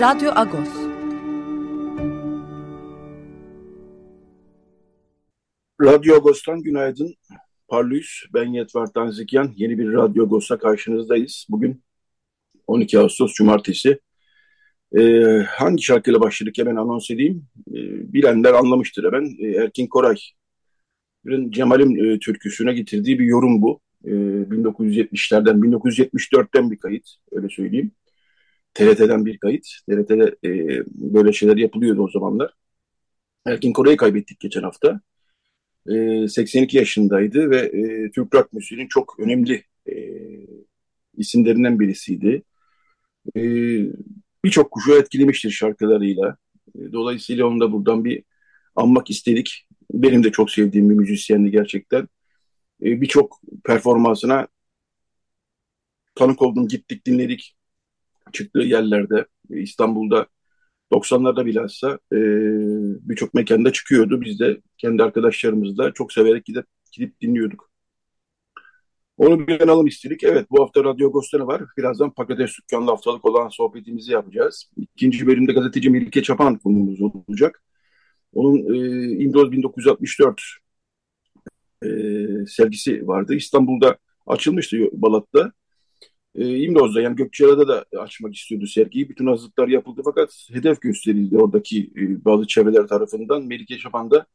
Radyo Agos. Radyo Agos'tan günaydın. Parlıyız. Ben Yetvar Tanzikyan. Yeni bir Radyo Agos'ta karşınızdayız. Bugün 12 Ağustos Cumartesi. Ee, hangi şarkıyla başladık hemen anons edeyim. Ee, bilenler anlamıştır hemen. Ee, Erkin Koray. Cemal'in e, türküsüne getirdiği bir yorum bu. Ee, 1970'lerden, 1974'ten bir kayıt. Öyle söyleyeyim. TRT'den bir kayıt. TRT'de e, böyle şeyler yapılıyordu o zamanlar. Erkin Koray'ı kaybettik geçen hafta. E, 82 yaşındaydı ve e, Türk rock müziğinin çok önemli e, isimlerinden birisiydi. E, Birçok kuşu etkilemiştir şarkılarıyla. E, dolayısıyla onu da buradan bir anmak istedik. Benim de çok sevdiğim bir müzisyendi gerçekten. E, Birçok performansına tanık oldum, gittik, dinledik çıktığı yerlerde İstanbul'da 90'larda bilhassa e, birçok mekanda çıkıyordu. Biz de kendi arkadaşlarımızla çok severek gidip, gidip dinliyorduk. Onu bir analım istedik. Evet bu hafta Radyo Agos'ta var? Birazdan Patates Dükkanı'nda haftalık olan sohbetimizi yapacağız. İkinci bölümde gazeteci Melike Çapan konumuz olacak. Onun e, Indoz 1964 e, sergisi vardı. İstanbul'da açılmıştı Balat'ta e, İmroz'da yani Gökçeada'da da açmak istiyordu sergiyi. Bütün hazırlıklar yapıldı fakat hedef gösterildi oradaki e, bazı çevreler tarafından. Melike Şapan da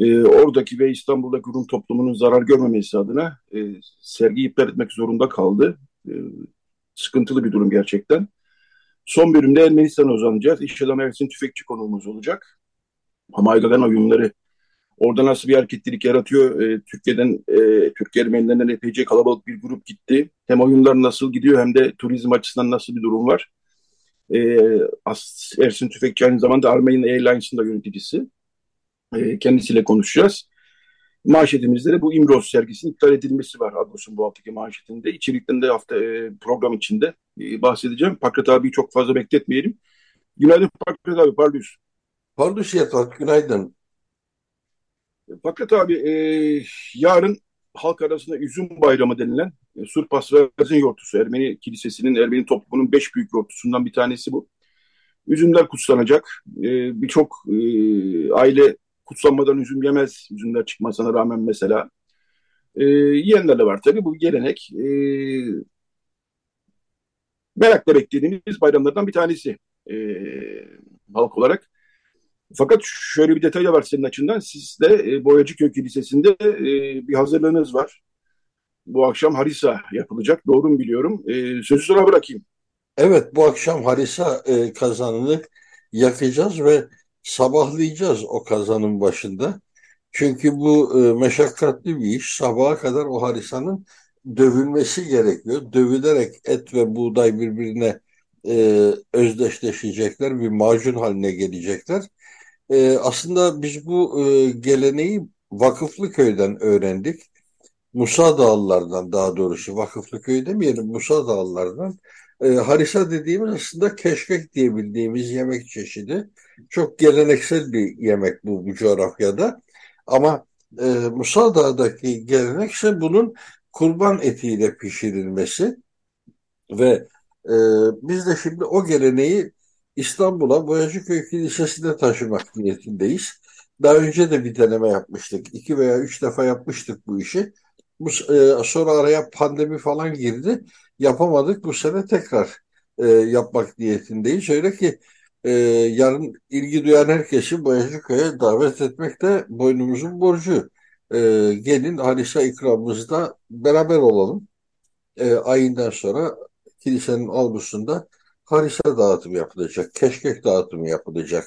e, oradaki ve İstanbul'daki Rum toplumunun zarar görmemesi adına e, sergiyi iptal etmek zorunda kaldı. E, sıkıntılı bir durum gerçekten. Son bölümde Ermenistan'a uzanacağız. İş adamı Ersin Tüfekçi konuğumuz olacak. Hamaygagan oyunları Orada nasıl bir hareketlilik yaratıyor? E, Türkiye'den, e, Türk Ermenilerinden epeyce kalabalık bir grup gitti. Hem oyunlar nasıl gidiyor hem de turizm açısından nasıl bir durum var? E, Ersin Tüfekçi aynı zamanda Armenian Airlines'ın da yöneticisi. E, kendisiyle konuşacağız. Manşetimizde de bu İmroz sergisinin iptal edilmesi var Agos'un bu haftaki manşetinde. İçerikten de hafta e, program içinde e, bahsedeceğim. Pakrat abiyi çok fazla bekletmeyelim. Günaydın Pakrat abi, pardus. Pardus Yatrak, günaydın. Fakat abi e, yarın halk arasında üzüm bayramı denilen e, Surpas Vezin yortusu Ermeni kilisesinin, Ermeni toplumunun beş büyük yortusundan bir tanesi bu. Üzümler kutsanacak. E, Birçok e, aile kutsanmadan üzüm yemez. Üzümler çıkmasına rağmen mesela. E, yiyenler de var tabii. Bu gelenek e, merakla beklediğimiz bayramlardan bir tanesi e, halk olarak. Fakat şöyle bir detay da var senin açından. Siz de e, Boyacıköy Kilisesi'nde e, bir hazırlığınız var. Bu akşam Harisa yapılacak. Doğru mu biliyorum? E, sözü sana bırakayım. Evet bu akşam Harisa e, kazanını yakacağız ve sabahlayacağız o kazanın başında. Çünkü bu e, meşakkatli bir iş. Sabaha kadar o harisanın dövülmesi gerekiyor. Dövülerek et ve buğday birbirine e, özdeşleşecekler, bir macun haline gelecekler. E, aslında biz bu e, geleneği Vakıflı Köy'den öğrendik. Musa Dağlılardan daha doğrusu Vakıflı Köy demeyelim Musa Dağlılardan. E, harisa dediğimiz aslında keşkek diye bildiğimiz yemek çeşidi. Çok geleneksel bir yemek bu bu coğrafyada. Ama e, Musa Dağı'daki gelenek ise bunun kurban etiyle pişirilmesi ve e, biz de şimdi o geleneği İstanbul'a Boyacıköy Kilisesi'ne taşımak niyetindeyiz. Daha önce de bir deneme yapmıştık. İki veya üç defa yapmıştık bu işi. Bu, e, sonra araya pandemi falan girdi. Yapamadık. Bu sene tekrar e, yapmak niyetindeyiz. Öyle ki e, yarın ilgi duyan herkesi Boyacıköy'e davet etmek de boynumuzun borcu. E, gelin Halisa ikramımızda beraber olalım. E, ayından sonra kilisenin avlusunda harisa dağıtımı yapılacak, keşkek dağıtımı yapılacak.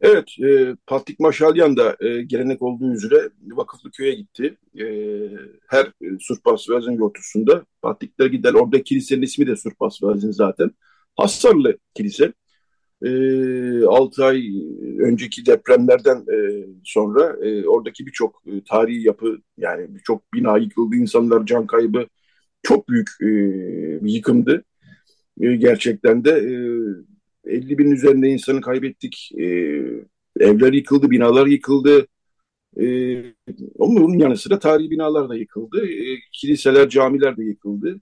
Evet, e, Patrik Maşalyan da e, gelenek olduğu üzere Vakıflı Köy'e gitti. E, her e, Surpas Vezin yortusunda Patrikler gider. Orada kilisenin ismi de Surpas Vezin zaten. Hasarlı kilise. E, 6 ay önceki depremlerden e, sonra e, oradaki birçok e, tarihi yapı yani birçok bina yıkıldı, insanlar can kaybı çok büyük e, bir yıkımdı. E, gerçekten de e, 50 bin üzerinde insanı kaybettik. E, evler yıkıldı, binalar yıkıldı. E, onun yanı sıra tarihi binalar da yıkıldı. E, kiliseler, camiler de yıkıldı.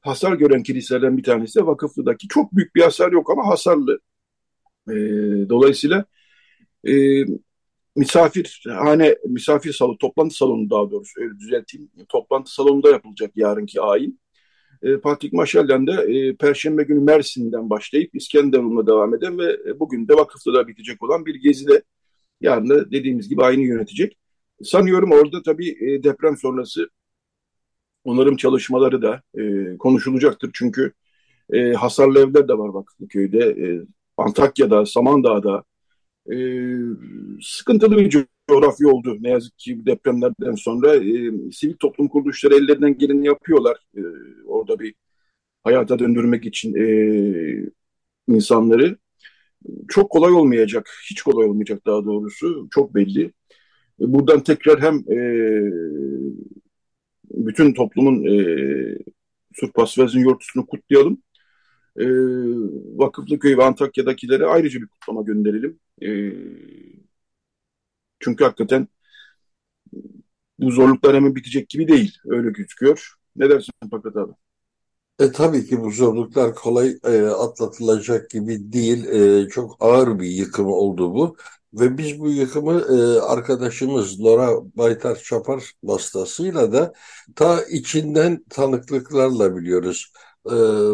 Hasar gören kiliselerden bir tanesi de Vakıflı'daki. Çok büyük bir hasar yok ama hasarlı. E, dolayısıyla e, misafir hane misafir salonu toplantı salonu daha doğrusu öyle düzelteyim toplantı salonunda yapılacak yarınki ayin. E, Patrik Maşal'den de e, Perşembe günü Mersin'den başlayıp İskenderun'la devam eden ve e, bugün de Vakıflı'da bitecek olan bir gezide yarın da dediğimiz gibi ayini yönetecek. Sanıyorum orada tabii e, deprem sonrası onarım çalışmaları da konuşulacaktır. Çünkü hasarlı evler de var Vakıflıköy'de, e, Antakya'da, Samandağ'da, sıkıntılı bir coğrafya oldu. Ne yazık ki depremlerden sonra e, sivil toplum kuruluşları ellerinden geleni yapıyorlar. E, orada bir hayata döndürmek için e, insanları. Çok kolay olmayacak, hiç kolay olmayacak daha doğrusu. Çok belli. E, buradan tekrar hem e, bütün toplumun e, Surpas Vezin Yortusunu kutlayalım e, Vakıflıköy ve Antakya'dakilere ayrıca bir kutlama gönderelim. E, çünkü hakikaten bu zorluklar hemen bitecek gibi değil. Öyle gözüküyor. Ne dersin Fakat abi? E, tabii ki bu zorluklar kolay e, atlatılacak gibi değil. E, çok ağır bir yıkım oldu bu. Ve biz bu yıkımı e, arkadaşımız Lora Baytar Çapar vasıtasıyla da ta içinden tanıklıklarla biliyoruz e,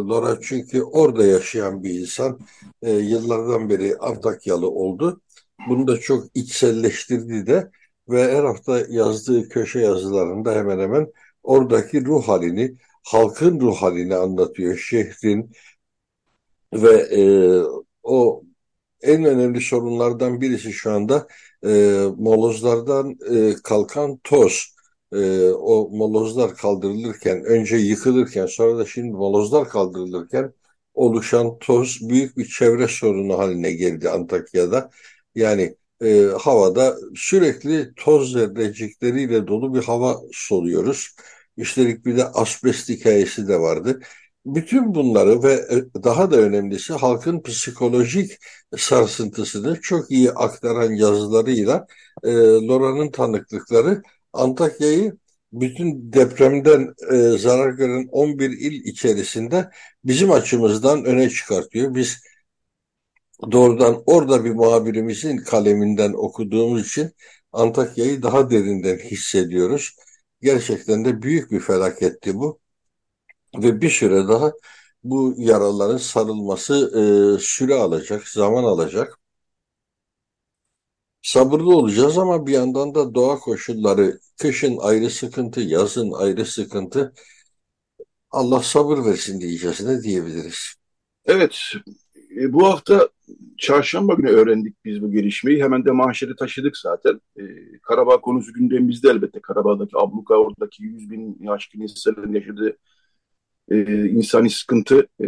Lora çünkü orada yaşayan bir insan e, yıllardan beri Antakyalı oldu. Bunu da çok içselleştirdi de ve her hafta yazdığı köşe yazılarında hemen hemen oradaki ruh halini, halkın ruh halini anlatıyor. Şehrin ve e, o en önemli sorunlardan birisi şu anda e, molozlardan e, kalkan toz e, o molozlar kaldırılırken, önce yıkılırken, sonra da şimdi molozlar kaldırılırken oluşan toz büyük bir çevre sorunu haline geldi Antakya'da. Yani e, havada sürekli toz zerrecikleriyle dolu bir hava soluyoruz. Üstelik bir de asbest hikayesi de vardı. Bütün bunları ve e, daha da önemlisi halkın psikolojik sarsıntısını çok iyi aktaran yazılarıyla e, Lora'nın tanıklıkları Antakya'yı bütün depremden e, zarar gören 11 il içerisinde bizim açımızdan öne çıkartıyor. Biz doğrudan orada bir muhabirimizin kaleminden okuduğumuz için Antakya'yı daha derinden hissediyoruz. Gerçekten de büyük bir felaketti bu. Ve bir süre daha bu yaraların sarılması e, süre alacak, zaman alacak sabırlı olacağız ama bir yandan da doğa koşulları kışın ayrı sıkıntı, yazın ayrı sıkıntı. Allah sabır versin diyeceğiz ne diyebiliriz? Evet, e, bu hafta çarşamba günü öğrendik biz bu gelişmeyi. Hemen de mahşeri taşıdık zaten. E, Karabağ konusu gündemimizde elbette. Karabağ'daki abluka, oradaki 100 bin aşkın insanın yaşadığı e, insani sıkıntı. E,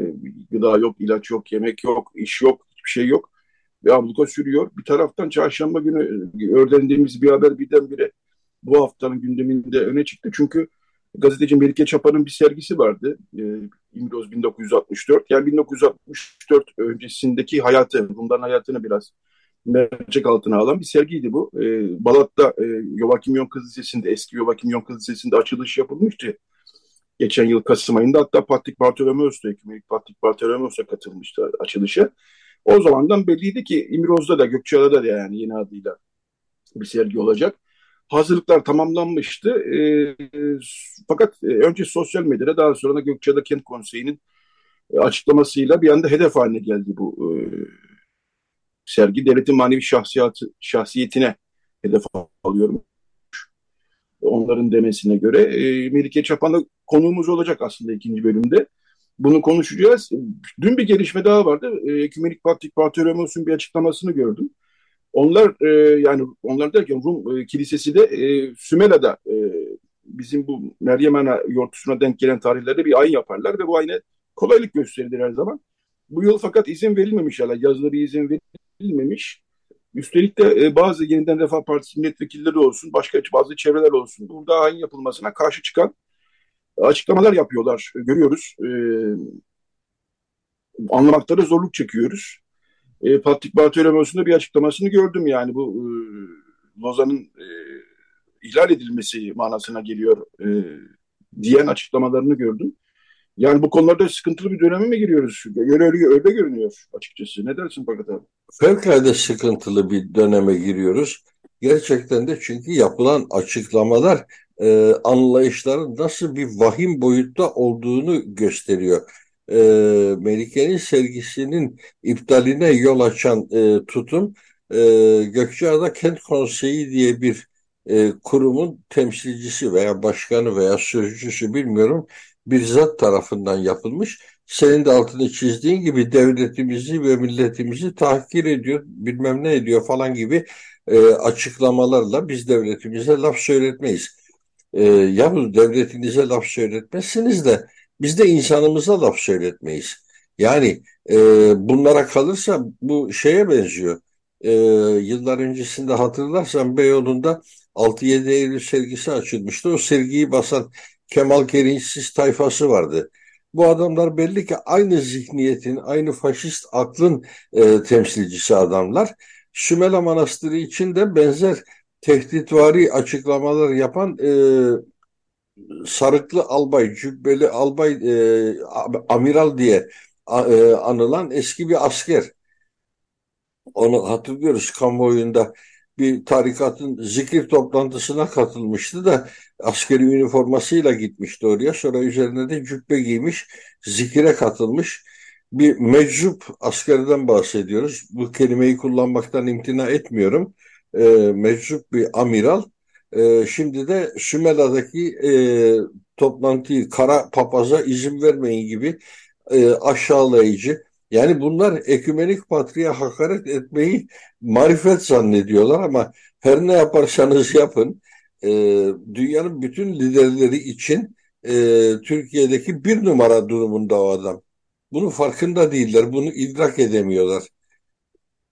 gıda yok, ilaç yok, yemek yok, iş yok, hiçbir şey yok ve abluka sürüyor. Bir taraftan çarşamba günü e, öğrendiğimiz bir haber birdenbire bu haftanın gündeminde öne çıktı. Çünkü gazeteci Melike Çapar'ın bir sergisi vardı. E, İmroz 1964. Yani 1964 öncesindeki hayatı, bundan hayatını biraz mercek altına alan bir sergiydi bu. E, Balat'ta e, Yovakim Yon Kız Lisesi'nde, eski Yovakim Yon Kız Lisesi'nde açılış yapılmıştı. Geçen yıl Kasım ayında hatta Patrik Bartolomeos da, Ekümenik Patrik Bartolomeos da katılmıştı açılışa. O zamandan belliydi ki İmiroz'da da Gökçeada'da da yani yeni adıyla bir sergi olacak. Hazırlıklar tamamlanmıştı. E, fakat e, önce sosyal medyada daha sonra da Gökçeada Kent Konseyi'nin e, açıklamasıyla bir anda hedef haline geldi bu e, sergi. Devletin manevi şahsiyatı, şahsiyetine hedef alıyorum. Onların demesine göre. E, Melike Çapan'la konuğumuz olacak aslında ikinci bölümde. Bunu konuşacağız. Dün bir gelişme daha vardı. E, Ekümenik Parti Parti Remos'un bir açıklamasını gördüm. Onlar e, yani onlar derken Rum e, kilisesi de e, Sümela'da e, bizim bu Meryem Ana yortusuna denk gelen tarihlerde bir ayin yaparlar ve bu ayine kolaylık gösterilir her zaman. Bu yıl fakat izin verilmemiş hala. Yazılı bir izin verilmemiş. Üstelik de e, bazı yeniden Refah Partisi milletvekilleri olsun, başka bazı çevreler olsun burada ayin yapılmasına karşı çıkan açıklamalar yapıyorlar. Görüyoruz. E, anlamakta da zorluk çekiyoruz. E, Patrik Bartolomeos'un bir açıklamasını gördüm yani bu e, Lozan'ın e, ihlal edilmesi manasına geliyor e, diyen açıklamalarını gördüm. Yani bu konularda sıkıntılı bir döneme mi giriyoruz? Öyle, öyle, öyle görünüyor açıkçası. Ne dersin Fakat abi? Fevkalade sıkıntılı bir döneme giriyoruz. Gerçekten de çünkü yapılan açıklamalar e, anlayışların nasıl bir vahim boyutta olduğunu gösteriyor. E, Melike'nin sergisinin iptaline yol açan e, tutum e, Gökçeada Kent Konseyi diye bir e, kurumun temsilcisi veya başkanı veya sözcüsü bilmiyorum bir zat tarafından yapılmış. Senin de altını çizdiğin gibi devletimizi ve milletimizi tahkir ediyor, bilmem ne ediyor falan gibi e, açıklamalarla biz devletimize laf söyletmeyiz. E, yahu devletinize laf söyletmezsiniz de biz de insanımıza laf söyletmeyiz. Yani e, bunlara kalırsa bu şeye benziyor. E, yıllar öncesinde hatırlarsan Beyoğlu'nda 6-7 Eylül sergisi açılmıştı. O sergiyi basan Kemal Gerinçsiz tayfası vardı. Bu adamlar belli ki aynı zihniyetin, aynı faşist aklın e, temsilcisi adamlar. Sümela Manastırı için de benzer tehditvari açıklamalar yapan e, sarıklı albay, cübbeli albay, e, amiral diye e, anılan eski bir asker. Onu hatırlıyoruz kamuoyunda bir tarikatın zikir toplantısına katılmıştı da askeri üniformasıyla gitmişti oraya. Sonra üzerine de cübbe giymiş, zikire katılmış bir meczup askerden bahsediyoruz. Bu kelimeyi kullanmaktan imtina etmiyorum. E, meczup bir amiral. E, şimdi de Sümela'daki e, toplantıyı kara papaza izin vermeyin gibi e, aşağılayıcı. Yani bunlar ekümenik patriğe hakaret etmeyi marifet zannediyorlar ama her ne yaparsanız yapın e, dünyanın bütün liderleri için e, Türkiye'deki bir numara durumunda o adam. Bunun farkında değiller, bunu idrak edemiyorlar.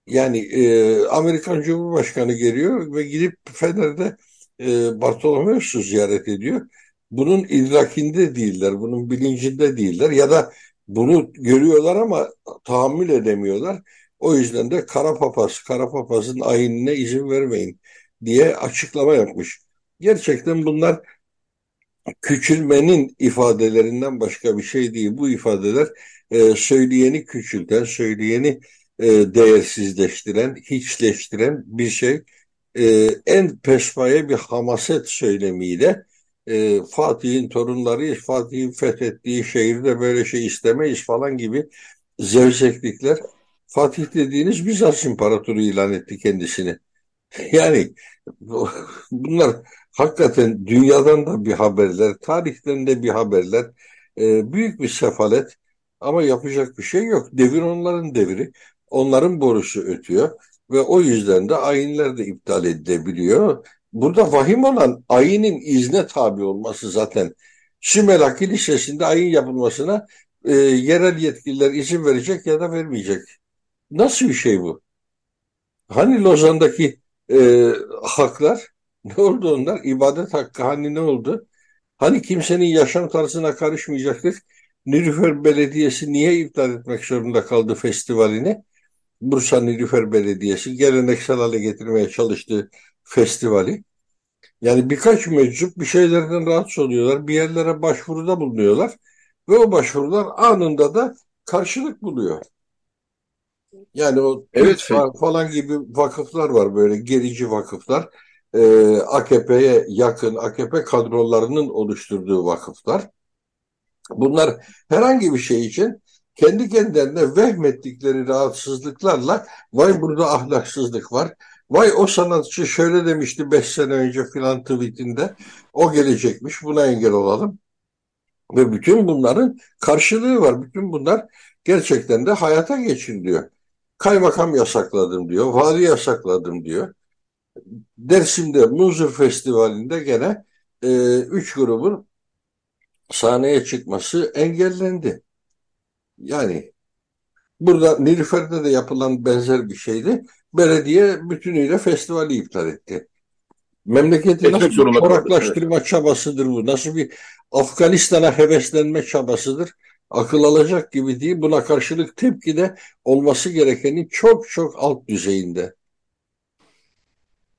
Yani e, Amerikan Cumhurbaşkanı geliyor ve gidip Fener'de e, Bartolomeos'u ziyaret ediyor. Bunun idrakinde değiller, bunun bilincinde değiller ya da bunu görüyorlar ama tahammül edemiyorlar. O yüzden de kara papaz, kara papazın ayinine izin vermeyin diye açıklama yapmış. Gerçekten bunlar küçülmenin ifadelerinden başka bir şey değil. Bu ifadeler e, söyleyeni küçülten, söyleyeni e, değersizleştiren, hiçleştiren bir şey. E, en pespaye bir hamaset söylemiyle e, Fatih'in torunları, Fatih'in fethettiği şehirde böyle şey istemeyiz falan gibi zevzeklikler. Fatih dediğiniz Bizans İmparatoru ilan etti kendisini. Yani bunlar hakikaten dünyadan da bir haberler, tarihten de bir haberler. E, büyük bir sefalet ama yapacak bir şey yok. Devir onların devri. Onların borusu ötüyor ve o yüzden de ayinler de iptal edilebiliyor. Burada vahim olan ayinin izne tabi olması zaten. Sümela Kilisesi'nde ayin yapılmasına e, yerel yetkililer izin verecek ya da vermeyecek. Nasıl bir şey bu? Hani Lozan'daki e, haklar? Ne oldu onlar? İbadet hakkı hani ne oldu? Hani kimsenin yaşam tarzına karışmayacaktık? Nilüfer Belediyesi niye iptal etmek zorunda kaldı festivalini? Bursa Nilüfer Belediyesi geleneksel hale getirmeye çalıştığı festivali. Yani birkaç meczup bir şeylerden rahatsız oluyorlar. Bir yerlere başvuruda bulunuyorlar. Ve o başvurular anında da karşılık buluyor. Yani o evet, falan gibi vakıflar var böyle gerici vakıflar. Ee, AKP'ye yakın AKP kadrolarının oluşturduğu vakıflar. Bunlar herhangi bir şey için kendi kendilerine vehmettikleri rahatsızlıklarla vay burada ahlaksızlık var. Vay o sanatçı şöyle demişti beş sene önce filan tweetinde o gelecekmiş buna engel olalım. Ve bütün bunların karşılığı var. Bütün bunlar gerçekten de hayata geçiriliyor. Kaymakam yasakladım diyor, vali yasakladım diyor. Dersim'de Muzur Festivali'nde gene e, üç grubun sahneye çıkması engellendi. Yani burada Nilüfer'de de yapılan benzer bir şeydi. Belediye bütünüyle festivali iptal etti. Memleketi Etmek nasıl bir çoraklaştırma çabasıdır bu? Nasıl bir Afganistan'a heveslenme çabasıdır? Akıl alacak gibi değil. Buna karşılık tepki de olması gerekenin çok çok alt düzeyinde.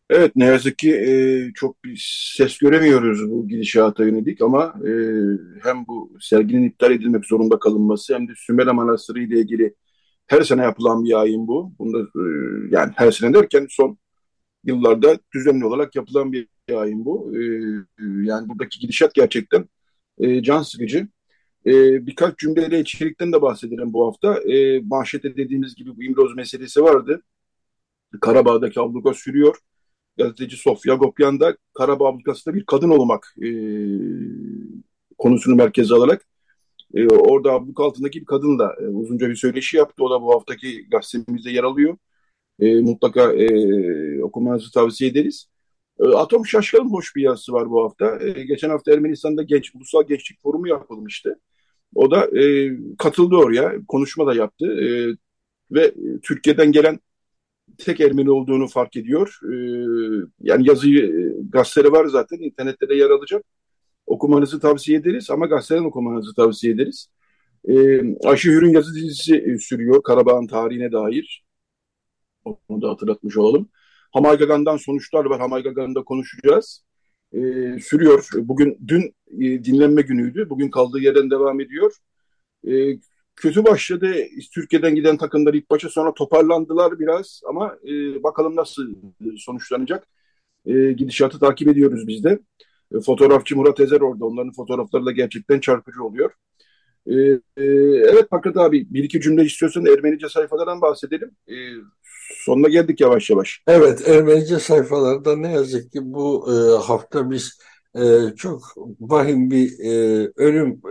Evet ne yazık ki e, çok bir ses göremiyoruz bu gidişata yönelik ama e, hem bu serginin iptal edilmek zorunda kalınması hem de Sümela Manastırı ile ilgili her sene yapılan bir yayın bu. Bunda e, yani her sene derken son yıllarda düzenli olarak yapılan bir yayın bu. E, yani buradaki gidişat gerçekten e, can sıkıcı. E, birkaç cümleyle içerikten de bahsedelim bu hafta. E, manşette dediğimiz gibi bu İmroz meselesi vardı. Karabağ'daki abluka sürüyor gazeteci Sofya Gopyan da Karabağ ablukasında bir kadın olmak e, konusunu merkeze alarak e, orada abluk altındaki bir kadınla e, uzunca bir söyleşi yaptı. O da bu haftaki gazetemizde yer alıyor. E, mutlaka e, okumanızı tavsiye ederiz. E, Atom Şaşkal'ın hoş bir yazısı var bu hafta. E, geçen hafta Ermenistan'da genç, Ulusal Gençlik Forumu yapılmıştı. O da e, katıldı oraya, konuşma da yaptı. E, ve Türkiye'den gelen tek Ermeni olduğunu fark ediyor. E, yani yazıyı, e, gazeteleri var zaten, internette de yer alacak. Okumanızı tavsiye ederiz ama gazeteden okumanızı tavsiye ederiz. E, Ayşe Hür'ün yazı dizisi e, sürüyor Karabağ'ın tarihine dair. Onu da hatırlatmış olalım. Hamaygagan'dan sonuçlar var. Hamaygagan'da konuşacağız. E, sürüyor. Bugün, dün e, dinlenme günüydü. Bugün kaldığı yerden devam ediyor. E, kötü başladı. Türkiye'den giden takımlar ilk başa sonra toparlandılar biraz ama e, bakalım nasıl sonuçlanacak. E, gidişatı takip ediyoruz biz de. E, fotoğrafçı Murat Ezer orada. Onların fotoğrafları da gerçekten çarpıcı oluyor. E, e, evet Fakat abi bir iki cümle istiyorsan Ermenice sayfalardan bahsedelim. E, sonuna geldik yavaş yavaş. Evet Ermenice sayfalarda ne yazık ki bu e, hafta biz e, çok vahim bir e, ölüm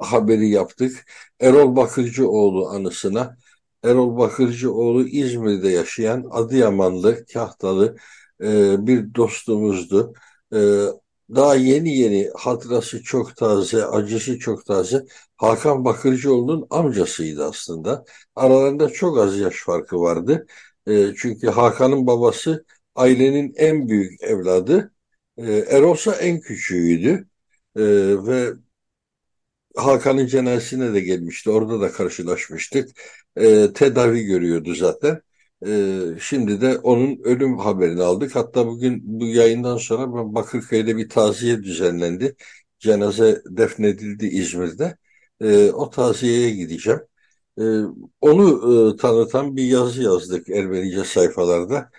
e, haberi yaptık. Erol Bakırcıoğlu anısına. Erol Bakırcıoğlu İzmir'de yaşayan Adıyamanlı, Kahtalı e, bir dostumuzdu. E, daha yeni yeni hatırası çok taze, acısı çok taze. Hakan Bakırcıoğlu'nun amcasıydı aslında. Aralarında çok az yaş farkı vardı. E, çünkü Hakan'ın babası ailenin en büyük evladı. E, Eros'a en küçüğüydü e, ve Hakan'ın cenazesine de gelmişti. Orada da karşılaşmıştık. E, tedavi görüyordu zaten. Şimdi de onun ölüm haberini aldık. Hatta bugün bu yayından sonra Bakırköy'de bir taziye düzenlendi. Cenaze defnedildi İzmir'de. O taziyeye gideceğim. Onu e, tanıtan bir yazı yazdık Ermenice sayfalarda.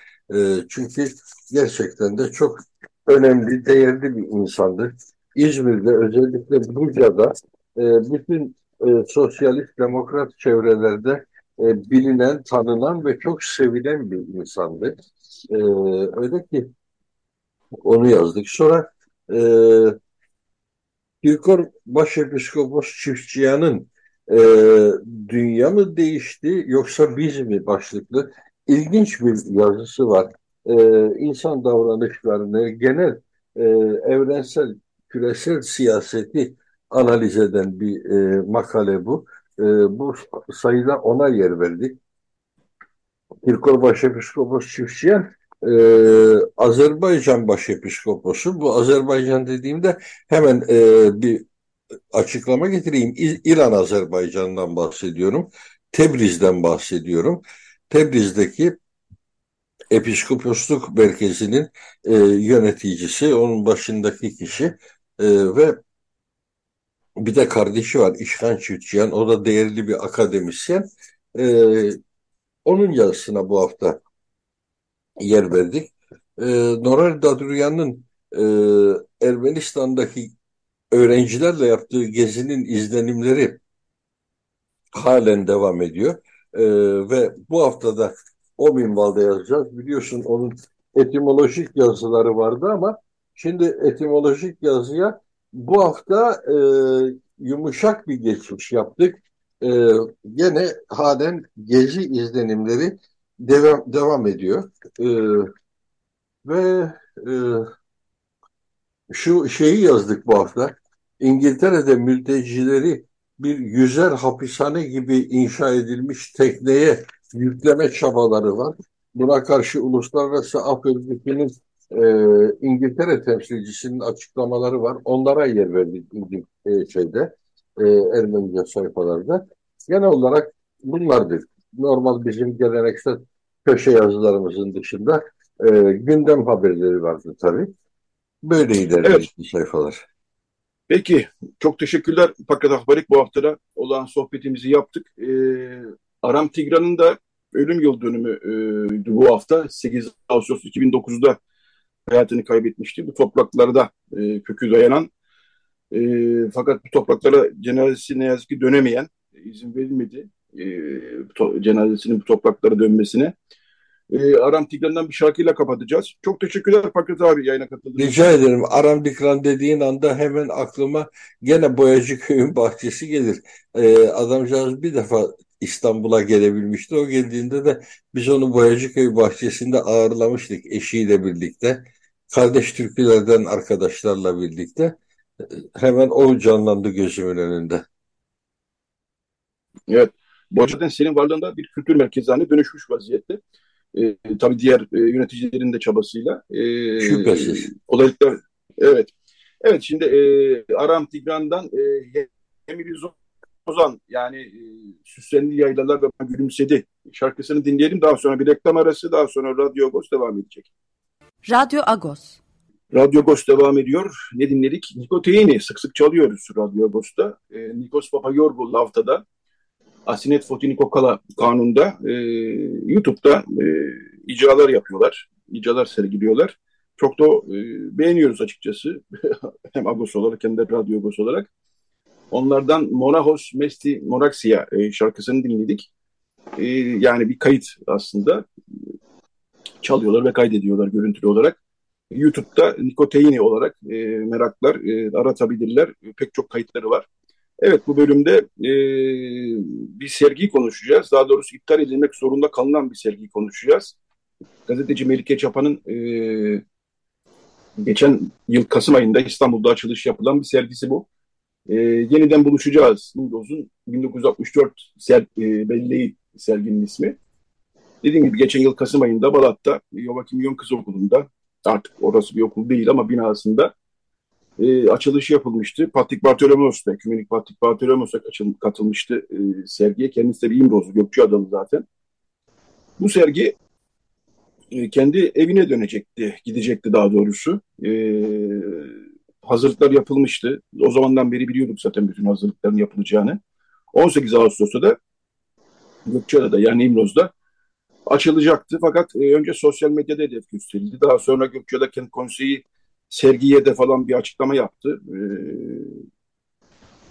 Çünkü gerçekten de çok önemli, değerli bir insandı. İzmir'de özellikle Buca'da e, bütün e, sosyalist demokrat çevrelerde e, bilinen, tanınan ve çok sevilen bir insandı. E, öyle ki onu yazdık. Sonra e, Kirkor Başepiskopos Çiftçiyan'ın e, Dünya mı değişti yoksa biz mi başlıklı ilginç bir yazısı var e, insan davranışlarını, genel e, evrensel, küresel siyaseti analiz eden bir e, makale bu. E, bu sayıda ona yer verdik. Kirkor Başepiskopos Çiftçiyen e, Azerbaycan Başepiskoposu. Bu Azerbaycan dediğimde hemen e, bir açıklama getireyim. İran Azerbaycan'dan bahsediyorum. Tebriz'den bahsediyorum. Tebriz'deki Episkoposluk Merkezi'nin e, yöneticisi, onun başındaki kişi e, ve bir de kardeşi var İşkan Çiftçiyan, o da değerli bir akademisyen. E, onun yazısına bu hafta yer verdik. E, Noral Dadruyan'ın e, Ermenistan'daki öğrencilerle yaptığı gezinin izlenimleri halen devam ediyor. E, ve bu haftada o minvalde yazacağız. Biliyorsun onun etimolojik yazıları vardı ama şimdi etimolojik yazıya bu hafta e, yumuşak bir geçiş yaptık. e, gene halen gezi izlenimleri devam, devam ediyor. E, ve e, şu şeyi yazdık bu hafta. İngiltere'de mültecileri bir yüzer hapishane gibi inşa edilmiş tekneye yükleme çabaları var. Buna karşı Uluslararası Af Örgütü'nün e, İngiltere temsilcisinin açıklamaları var. Onlara yer verdik e, şeyde e, Ermenice sayfalarda. Genel olarak bunlardır. Normal bizim geleneksel köşe yazılarımızın dışında e, gündem haberleri vardı tabii. Böyle ilerlemiş evet. sayfalar. Peki, çok teşekkürler Paket Akbarik. Bu haftada olan sohbetimizi yaptık. Ee, Aram Tigran'ın da ölüm yıl dönümü e, bu hafta. 8 Ağustos 2009'da hayatını kaybetmişti. Bu topraklarda e, kökü dayanan e, fakat bu topraklara cenazesi ne yazık ki dönemeyen izin verilmedi e, to, cenazesinin bu topraklara dönmesine. E, Aram Tigran'dan bir şarkıyla kapatacağız. Çok teşekkürler Fakret abi yayına katıldığınız Rica ederim. Aram Tigran dediğin anda hemen aklıma gene Boyacı Köyün bahçesi gelir. E, adamcağız bir defa İstanbul'a gelebilmişti. O geldiğinde de biz onu Boyacıköy bahçesinde ağırlamıştık eşiyle birlikte. Kardeş Türkülerden arkadaşlarla birlikte. Hemen o canlandı gözümün önünde. Evet. Boğaziçi'den senin varlığında bir kültür merkezi haline dönüşmüş vaziyette. Ee, tabii diğer e, yöneticilerin de çabasıyla. E, Şüphesiz. Kolaylıkla, evet. Evet şimdi e, Aram Tigran'dan e, Emir Ozan yani e, Süslenli Yaylalar ve Gülümsedi şarkısını dinleyelim. Daha sonra bir reklam arası, daha sonra Radyo Agos devam edecek. Radyo Agos. Radyo Agos devam ediyor. Ne dinledik? Nikoteini sık sık çalıyoruz Radyo Agos'ta. E, Nikos Papayorgu Lavta'da, Asinet Fotinikokala kanunda e, YouTube'da e, icralar yapıyorlar. İcralar sergiliyorlar. Çok da e, beğeniyoruz açıkçası. hem Agos olarak hem de Radyo Agos olarak. Onlardan Monahos Mesti Moraxia e, şarkısını dinledik. E, yani bir kayıt aslında. Çalıyorlar ve kaydediyorlar görüntülü olarak. YouTube'da Nikoteini olarak e, meraklar e, aratabilirler. Pek çok kayıtları var. Evet bu bölümde e, bir sergiyi konuşacağız. Daha doğrusu iptal edilmek zorunda kalınan bir sergiyi konuşacağız. Gazeteci Melike Çapa'nın e, geçen yıl Kasım ayında İstanbul'da açılış yapılan bir sergisi bu. E, yeniden buluşacağız. Windows'un 1964 ser, e, belleği serginin ismi. Dediğim gibi geçen yıl Kasım ayında Balat'ta Yovakim Yon Kız Okulu'nda artık orası bir okul değil ama binasında e, açılışı yapılmıştı. Patrik Bartolomos da, Ekümenik Patrik Bartolomos da katılmıştı e, sergiye. Kendisi de bir İmrozlu, Gökçeadalı zaten. Bu sergi e, kendi evine dönecekti, gidecekti daha doğrusu. E, hazırlıklar yapılmıştı. O zamandan beri biliyorduk zaten bütün hazırlıkların yapılacağını. 18 Ağustos'ta da Gökçeada'da yani İmroz'da açılacaktı. Fakat e, önce sosyal medyada hedef gösterildi. Daha sonra Gökçeada Kent Konseyi sergiye de falan bir açıklama yaptı. E,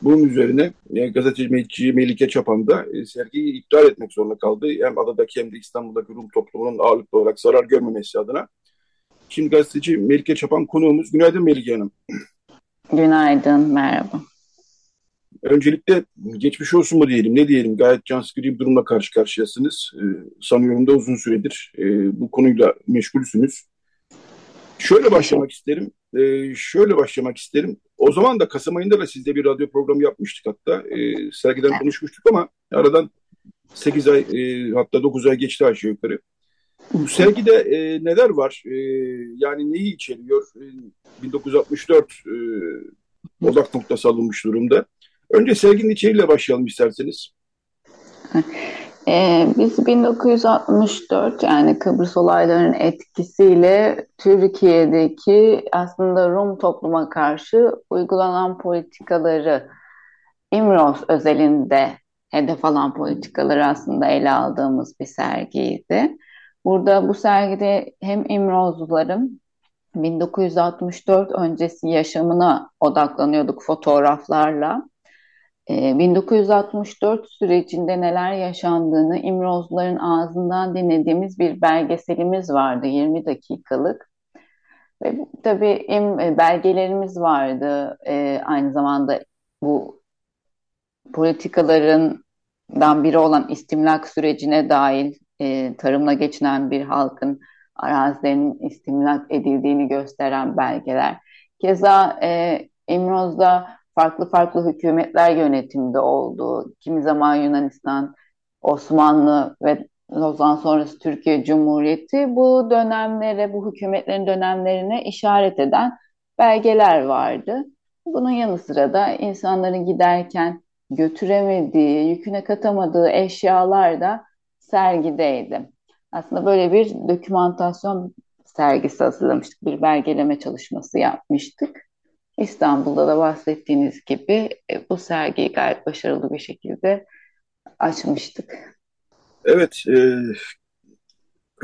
bunun üzerine e, gazeteci Melike Çapan da e, sergiyi iptal etmek zorunda kaldı. Hem adadaki hem de İstanbul'daki Rum toplumunun ağırlıklı olarak zarar görmemesi adına. Şimdi gazeteci Melike Çapan konuğumuz. Günaydın Melike Hanım. Günaydın, merhaba. Öncelikle geçmiş olsun mu diyelim, ne diyelim? Gayet can sıkıcı bir durumla karşı karşıyasınız. Ee, sanıyorum da uzun süredir e, bu konuyla meşgulsünüz. Şöyle başlamak isterim. Ee, şöyle başlamak isterim. O zaman da Kasım ayında da sizde bir radyo programı yapmıştık hatta. E, sergiden konuşmuştuk ama aradan 8 ay e, hatta 9 ay geçti aşağı yukarı. Bu sergide e, neler var? E, yani neyi içeriyor? E, 1964 e, odak noktası alınmış durumda. Önce serginin içeriğiyle başlayalım isterseniz. Ee, biz 1964 yani Kıbrıs olaylarının etkisiyle Türkiye'deki aslında Rum topluma karşı uygulanan politikaları İmroz özelinde hedef alan politikaları aslında ele aldığımız bir sergiydi. Burada bu sergide hem İmrozluların 1964 öncesi yaşamına odaklanıyorduk fotoğraflarla 1964 ee, sürecinde neler yaşandığını İmrozların ağzından dinlediğimiz bir belgeselimiz vardı 20 dakikalık. Ve tabii e, belgelerimiz vardı. Ee, aynı zamanda bu politikaların biri olan istimlak sürecine dahil e, tarımla geçinen bir halkın arazilerinin istimlak edildiğini gösteren belgeler. Keza e, İmroz'da farklı farklı hükümetler yönetimde oldu. Kimi zaman Yunanistan, Osmanlı ve Lozan sonrası Türkiye Cumhuriyeti bu dönemlere, bu hükümetlerin dönemlerine işaret eden belgeler vardı. Bunun yanı sıra da insanların giderken götüremediği, yüküne katamadığı eşyalar da sergideydi. Aslında böyle bir dokümantasyon sergisi hazırlamıştık, bir belgeleme çalışması yapmıştık. İstanbul'da da bahsettiğiniz gibi e, bu sergiyi gayet başarılı bir şekilde açmıştık. Evet, e,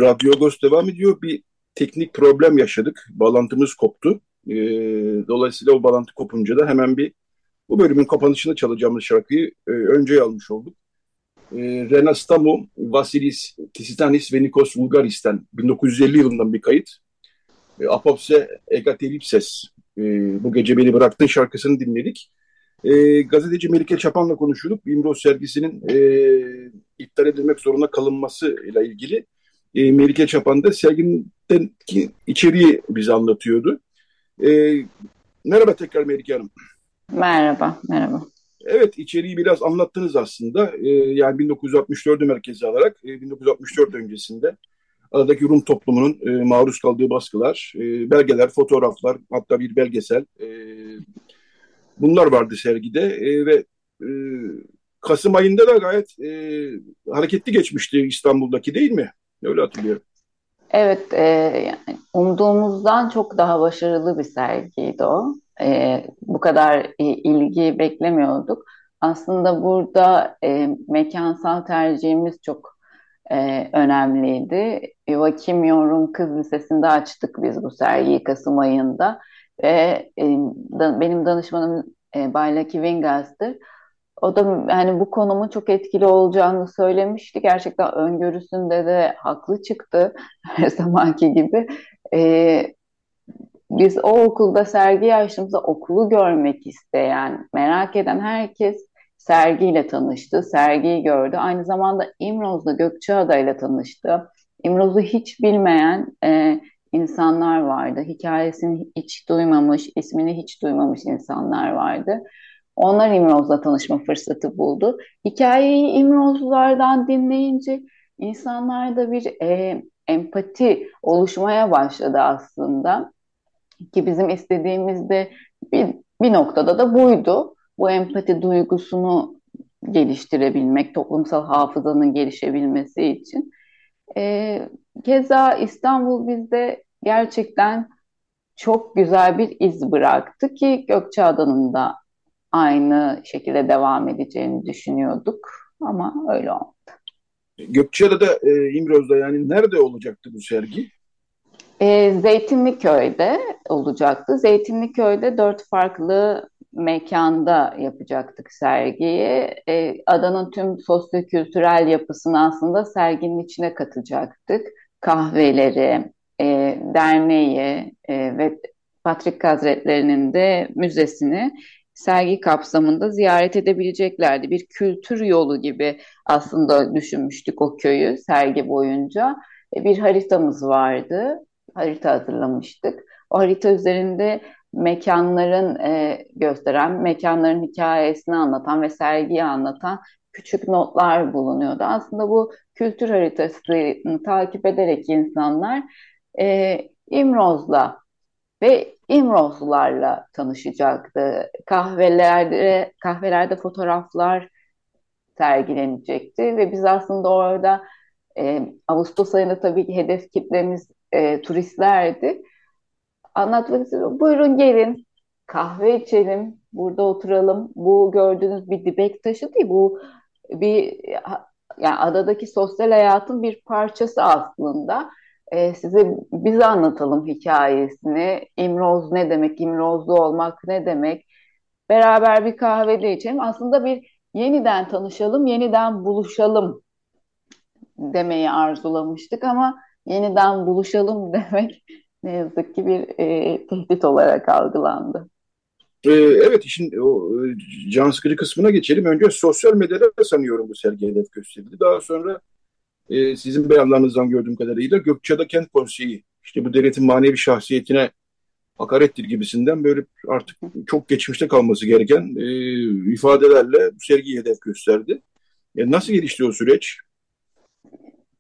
Radyo Agos devam ediyor. Bir teknik problem yaşadık. Bağlantımız koptu. E, dolayısıyla o bağlantı kopunca da hemen bir bu bölümün kapanışında çalacağımız şarkıyı e, önce almış olduk. E, Rena Stamo, Vasilis Tisitanis ve Nikos Vulgaris'ten 1950 yılından bir kayıt. E, Apopse Egateripses e, bu gece beni bıraktın şarkısını dinledik. E, gazeteci Melike Çapan'la konuşuyorduk. İmroz sergisinin e, iptal edilmek zorunda kalınması ile ilgili. E, Melike Çapan da serginin içeriği bize anlatıyordu. E, merhaba tekrar Melike Hanım. Merhaba, merhaba. Evet, içeriği biraz anlattınız aslında. E, yani 1964'ü merkezi alarak, e, 1964 öncesinde aradaki Rum toplumunun e, maruz kaldığı baskılar, e, belgeler, fotoğraflar, hatta bir belgesel. E, bunlar vardı sergide e, ve e, Kasım ayında da gayet e, hareketli geçmişti İstanbul'daki değil mi? Öyle hatırlıyorum. Evet, e, yani umduğumuzdan çok daha başarılı bir sergiydi o. E, bu kadar e, ilgi beklemiyorduk. Aslında burada e, mekansal tercihimiz çok e, önemliydi. Joachim Yorum Kız Lisesi'nde açtık biz bu sergiyi Kasım ayında. Ve e, da, benim danışmanım e, Baylaki Wingas'tır. O da yani bu konumun çok etkili olacağını söylemişti. Gerçekten öngörüsünde de haklı çıktı her zamanki gibi. Ee, biz o okulda sergi açtığımızda okulu görmek isteyen, merak eden herkes sergiyle tanıştı, sergiyi gördü. Aynı zamanda İmroz'da Gökçeada ile tanıştı. İmroz'u hiç bilmeyen e, insanlar vardı. Hikayesini hiç duymamış, ismini hiç duymamış insanlar vardı. Onlar İmroz'la tanışma fırsatı buldu. Hikayeyi İmrozlulardan dinleyince insanlarda bir e, empati oluşmaya başladı aslında. Ki bizim istediğimiz de bir, bir noktada da buydu. Bu empati duygusunu geliştirebilmek, toplumsal hafızanın gelişebilmesi için. E, keza İstanbul bizde gerçekten çok güzel bir iz bıraktı ki Gökçeada'nın da aynı şekilde devam edeceğini düşünüyorduk ama öyle olmadı. Gökçeada'da, e, İmroz'da yani nerede olacaktı bu sergi? E, Zeytinliköy'de olacaktı. Zeytinliköy'de dört farklı mekanda yapacaktık sergiyi. E, adanın tüm sosyokültürel yapısını aslında serginin içine katacaktık. Kahveleri, e, derneği e, ve Patrik Hazretleri'nin de müzesini sergi kapsamında ziyaret edebileceklerdi. Bir kültür yolu gibi aslında düşünmüştük o köyü sergi boyunca. E, bir haritamız vardı. Harita hazırlamıştık. O harita üzerinde mekanların e, gösteren, mekanların hikayesini anlatan ve sergiyi anlatan küçük notlar bulunuyordu. Aslında bu kültür haritasını takip ederek insanlar e, İmroz'la ve İmrozlularla tanışacaktı. Kahvelerde, kahvelerde fotoğraflar sergilenecekti ve biz aslında orada e, Ağustos ayında tabii ki hedef kitlemiz e, turistlerdi. Anlatmak istiyorum. Buyurun gelin kahve içelim, burada oturalım. Bu gördüğünüz bir dibek taşı değil, bu bir yani adadaki sosyal hayatın bir parçası aslında e, size biz anlatalım hikayesini. İmroz ne demek, İmrozlu olmak ne demek? Beraber bir kahvede içelim. Aslında bir yeniden tanışalım, yeniden buluşalım demeyi arzulamıştık ama yeniden buluşalım demek ne yazık ki bir e, tehdit olarak algılandı. Ee, evet işin o e, can sıkıcı kısmına geçelim. Önce sosyal medyada sanıyorum bu sergi hedef gösterildi. Daha sonra e, sizin beyanlarınızdan gördüğüm kadarıyla Gökçeada Kent Konseyi işte bu devletin manevi şahsiyetine hakarettir gibisinden böyle artık çok geçmişte kalması gereken e, ifadelerle bu sergiyi hedef gösterdi. E, nasıl gelişti o süreç?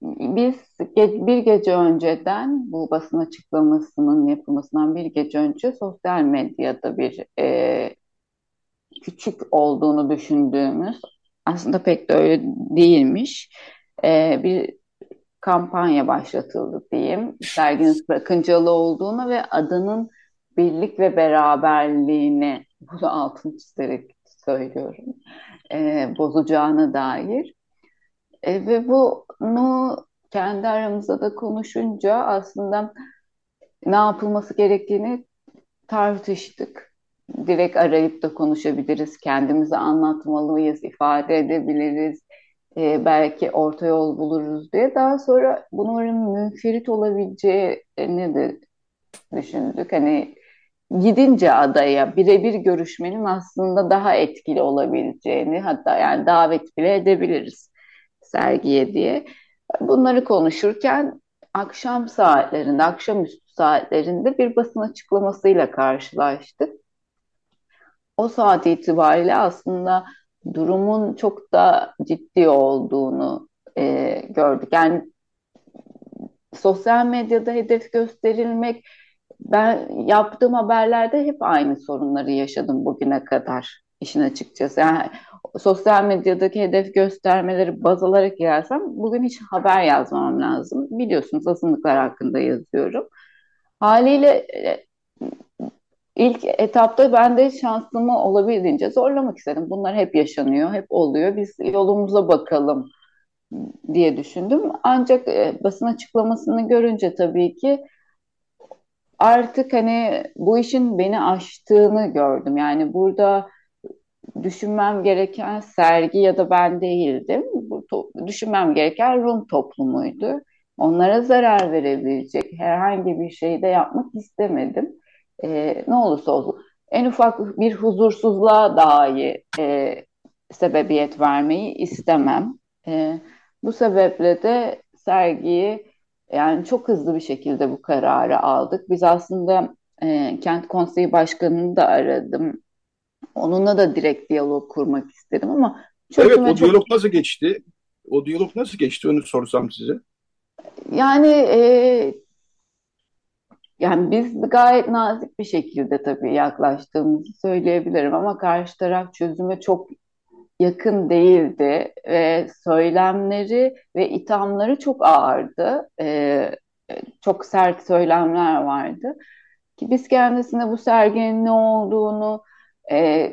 Biz bir gece önceden bu basın açıklamasının yapılmasından bir gece önce sosyal medyada bir e, küçük olduğunu düşündüğümüz aslında pek de öyle değilmiş e, bir kampanya başlatıldı diyeyim. Serginin sakıncalı olduğunu ve adının birlik ve beraberliğini bunu altını çizerek söylüyorum e, bozacağına dair. E, ve bunu kendi aramızda da konuşunca aslında ne yapılması gerektiğini tartıştık. Direkt arayıp da konuşabiliriz, kendimizi anlatmalıyız, ifade edebiliriz, e, belki orta yol buluruz diye. Daha sonra bunların münferit olabileceğini de düşündük. Hani gidince adaya birebir görüşmenin aslında daha etkili olabileceğini hatta yani davet bile edebiliriz sergiye diye. Bunları konuşurken akşam saatlerinde, akşamüstü saatlerinde bir basın açıklamasıyla karşılaştık. O saat itibariyle aslında durumun çok da ciddi olduğunu e, gördük. Yani sosyal medyada hedef gösterilmek ben yaptığım haberlerde hep aynı sorunları yaşadım bugüne kadar işin açıkçası. Yani sosyal medyadaki hedef göstermeleri baz alarak gelsem bugün hiç haber yazmam lazım. Biliyorsunuz azınlıklar hakkında yazıyorum. Haliyle e, ilk etapta ben de şansımı olabildiğince zorlamak istedim. Bunlar hep yaşanıyor, hep oluyor. Biz yolumuza bakalım diye düşündüm. Ancak e, basın açıklamasını görünce tabii ki artık hani bu işin beni aştığını gördüm. Yani burada düşünmem gereken sergi ya da ben değildim. Bu düşünmem gereken Rum toplumuydu. Onlara zarar verebilecek herhangi bir şey de yapmak istemedim. Ee, ne olursa olsun. En ufak bir huzursuzluğa dahi e, sebebiyet vermeyi istemem. E, bu sebeple de sergiyi yani çok hızlı bir şekilde bu kararı aldık. Biz aslında e, kent konseyi başkanını da aradım. Onunla da direkt diyalog kurmak istedim ama Evet o çok... diyalog nasıl geçti? O diyalog nasıl geçti onu sorsam size. Yani e, yani biz gayet nazik bir şekilde tabii yaklaştığımızı söyleyebilirim ama karşı taraf çözüme çok yakın değildi ve söylemleri ve ithamları çok ağırdı. Ee, çok sert söylemler vardı. Ki biz kendisine bu serginin ne olduğunu, e,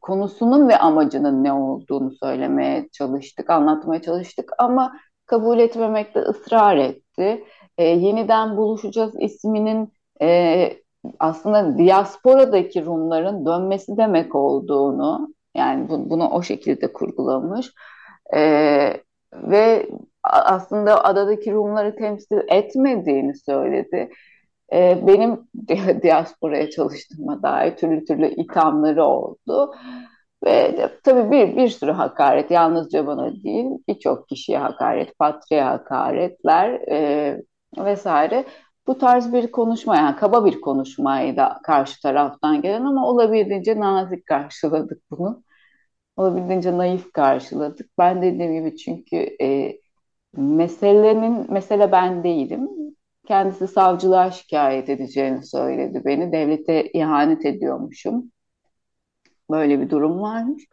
konusunun ve amacının ne olduğunu söylemeye çalıştık, anlatmaya çalıştık ama kabul etmemekte ısrar etti. E, yeniden buluşacağız isminin e, aslında diasporadaki Rumların dönmesi demek olduğunu yani bu, bunu o şekilde kurgulamış. Ee, ve aslında adadaki Rumları temsil etmediğini söyledi. Ee, benim diasporaya çalıştığıma dair türlü türlü ithamları oldu. Ve tabii bir, bir sürü hakaret, yalnızca bana değil, birçok kişiye hakaret, patriye hakaretler e, vesaire. Bu tarz bir konuşma, yani kaba bir konuşmaydı karşı taraftan gelen ama olabildiğince nazik karşıladık bunu. Olabildiğince naif karşıladık. Ben dediğim gibi çünkü e, meselenin, mesele ben değilim. Kendisi savcılığa şikayet edeceğini söyledi beni. Devlete ihanet ediyormuşum. Böyle bir durum varmış.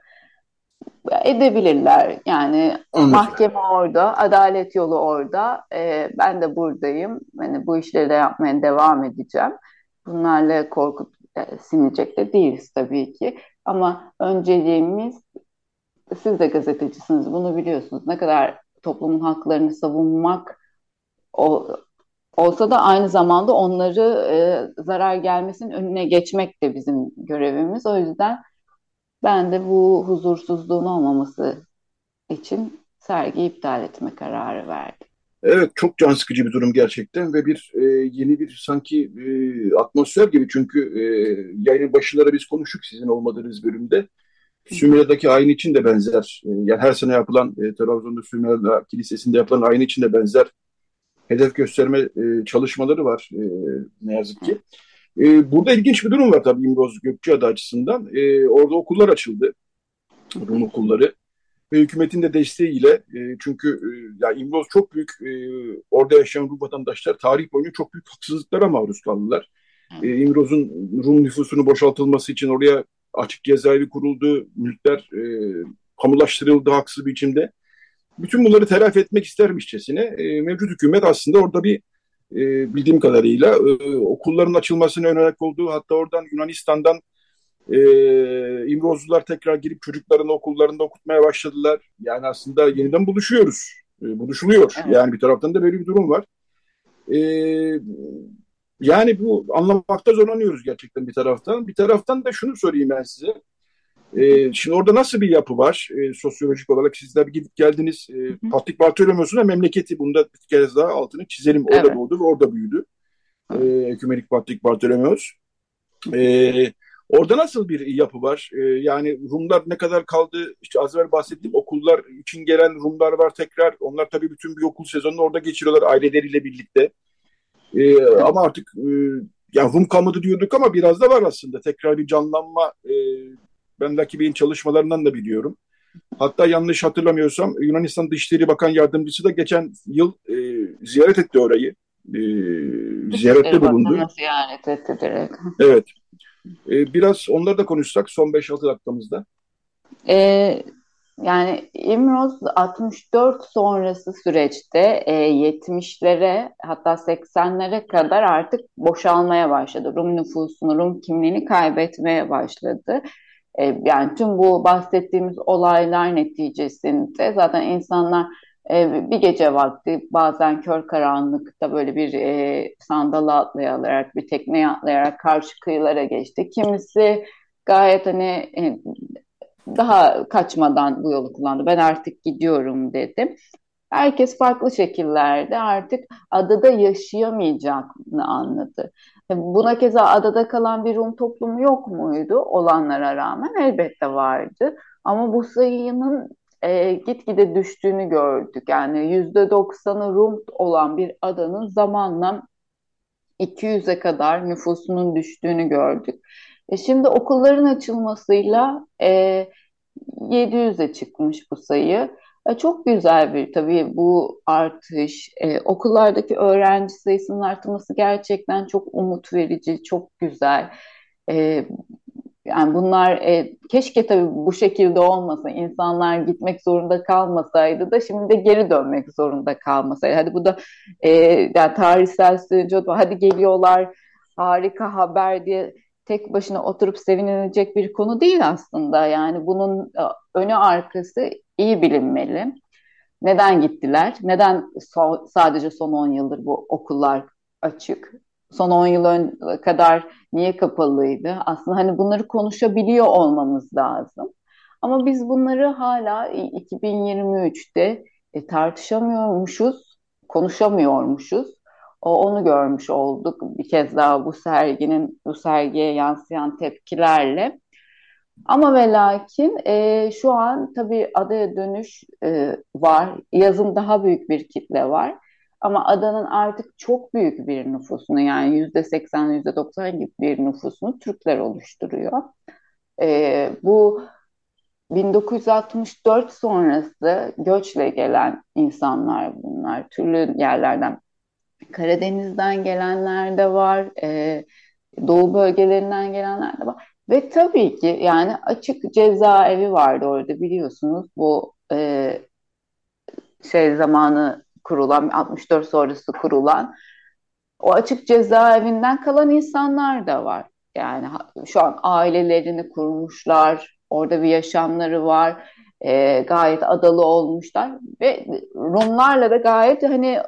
Edebilirler. Yani Anladım. mahkeme orada, adalet yolu orada. E, ben de buradayım. Yani bu işleri de yapmaya devam edeceğim. Bunlarla korkup e, sinecek de değiliz tabii ki. Ama önceliğimiz siz de gazetecisiniz bunu biliyorsunuz. Ne kadar toplumun haklarını savunmak o, olsa da aynı zamanda onları e, zarar gelmesinin önüne geçmek de bizim görevimiz. O yüzden ben de bu huzursuzluğun olmaması için sergi iptal etme kararı verdim. Evet çok can sıkıcı bir durum gerçekten ve bir e, yeni bir sanki e, atmosfer gibi çünkü e, yayının başında biz konuştuk sizin olmadığınız bölümde. Sümeyye'deki ayin için de benzer. E, yani her sene yapılan e, Trabzon'da Sümeyye Kilisesi'nde yapılan ayin için de benzer hedef gösterme e, çalışmaları var e, ne yazık ki. E, burada ilginç bir durum var tabii İmroz Gökçeada açısından. E, orada okullar açıldı. Rum okulları ve hükümetin de desteğiyle e, çünkü e, ya İmroz çok büyük e, orada yaşayan Rum vatandaşlar tarih boyunca çok büyük haksızlıklara maruz kaldılar. E, İmroz'un Rum nüfusunu boşaltılması için oraya açık cezaevi kuruldu, mülkler e, kamulaştırıldı haksız bir biçimde. Bütün bunları telafi etmek istermişçesine e, mevcut hükümet aslında orada bir e, bildiğim kadarıyla e, okulların açılmasına yönelik olduğu hatta oradan Yunanistan'dan e, İmrozlular tekrar girip çocuklarını okullarında okutmaya başladılar. Yani aslında yeniden buluşuyoruz. E, buluşuluyor. Evet. Yani bir taraftan da böyle bir durum var. E, yani bu anlamakta zorlanıyoruz gerçekten bir taraftan. Bir taraftan da şunu sorayım ben size. E, şimdi orada nasıl bir yapı var e, sosyolojik olarak? Sizler bir gidip geldiniz. E, Patrik Bartolomeos'un memleketi. Bunda bir kez daha altını çizelim. Orada evet. doğdu ve orada büyüdü. E, Ekümenik Patrik Bartolomeos. E, orada nasıl bir yapı var? E, yani Rumlar ne kadar kaldı? İşte az evvel bahsettiğim okullar için gelen Rumlar var tekrar. Onlar tabii bütün bir okul sezonunu orada geçiriyorlar aileleriyle birlikte. E, ama artık e, yani Rum kalmadı diyorduk ama biraz da var aslında. Tekrar bir canlanma e, ben Lucky Bey'in çalışmalarından da biliyorum. Hatta yanlış hatırlamıyorsam Yunanistan Dışişleri Bakan Yardımcısı da geçen yıl e, ziyaret etti orayı. E, ziyarette bulundu. Ziyaret etti direkt. Evet. E, biraz onları da konuşsak son 5-6 dakikamızda. E, yani İmroz 64 sonrası süreçte e, 70'lere hatta 80'lere kadar artık boşalmaya başladı. Rum nüfusunu, Rum kimliğini kaybetmeye başladı. E, yani tüm bu bahsettiğimiz olaylar neticesinde zaten insanlar e, bir gece vakti bazen kör karanlıkta böyle bir e, sandala atlayarak, bir tekneye atlayarak karşı kıyılara geçti. Kimisi gayet hani daha kaçmadan bu yolu kullandı. Ben artık gidiyorum dedi. Herkes farklı şekillerde artık adada yaşayamayacağını anladı. Buna keza adada kalan bir Rum toplumu yok muydu olanlara rağmen? Elbette vardı. Ama bu sayının e, gitgide düştüğünü gördük. Yani yüzde doksanı Rum olan bir adanın zamanla 200'e kadar nüfusunun düştüğünü gördük. E şimdi okulların açılmasıyla e, 700'e çıkmış bu sayı. E, çok güzel bir tabii bu artış. E, okullardaki öğrenci sayısının artması gerçekten çok umut verici, çok güzel. E, yani bunlar e, keşke tabii bu şekilde olmasa, insanlar gitmek zorunda kalmasaydı da şimdi de geri dönmek zorunda kalmasaydı. Hadi bu da e, yani tarihsel sürece hadi geliyorlar harika haber diye tek başına oturup sevinilecek bir konu değil aslında. Yani bunun e, önü arkası iyi bilinmeli. Neden gittiler? Neden so sadece son 10 yıldır bu okullar açık? Son 10 yıl kadar niye kapalıydı? Aslında hani bunları konuşabiliyor olmamız lazım. Ama biz bunları hala 2023'te e, tartışamıyormuşuz, konuşamıyormuşuz. O, onu görmüş olduk bir kez daha bu serginin, bu sergiye yansıyan tepkilerle. Ama ve lakin e, şu an tabii adaya dönüş e, var. Yazın daha büyük bir kitle var. Ama adanın artık çok büyük bir nüfusunu yani yüzde seksen, yüzde doksan gibi bir nüfusunu Türkler oluşturuyor. E, bu 1964 sonrası göçle gelen insanlar bunlar. Türlü yerlerden Karadeniz'den gelenler de var, e, Doğu bölgelerinden gelenler de var. Ve tabii ki yani açık cezaevi vardı orada biliyorsunuz bu e, şey zamanı kurulan 64 sonrası kurulan o açık cezaevinden kalan insanlar da var. Yani şu an ailelerini kurmuşlar, orada bir yaşamları var, e, gayet adalı olmuşlar ve Rumlarla da gayet hani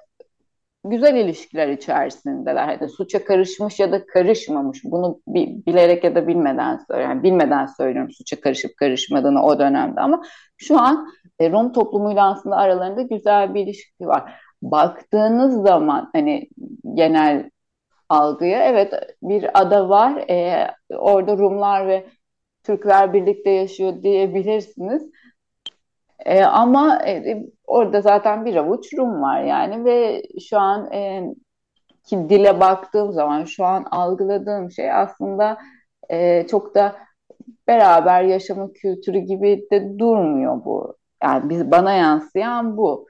güzel ilişkiler içerisindeler. Hani suça karışmış ya da karışmamış. Bunu bilerek ya da bilmeden söylüyorum. Yani bilmeden söylüyorum suça karışıp karışmadığını o dönemde ama şu an e, Rom toplumuyla aslında aralarında güzel bir ilişki var. baktığınız zaman hani genel algıya evet bir ada var e, orada Rumlar ve Türkler birlikte yaşıyor diyebilirsiniz. E, ama e, orada zaten bir avuç Rum var yani ve şu an e, ki dile baktığım zaman şu an algıladığım şey aslında e, çok da beraber yaşama kültürü gibi de durmuyor bu. Yani biz bana yansıyan bu.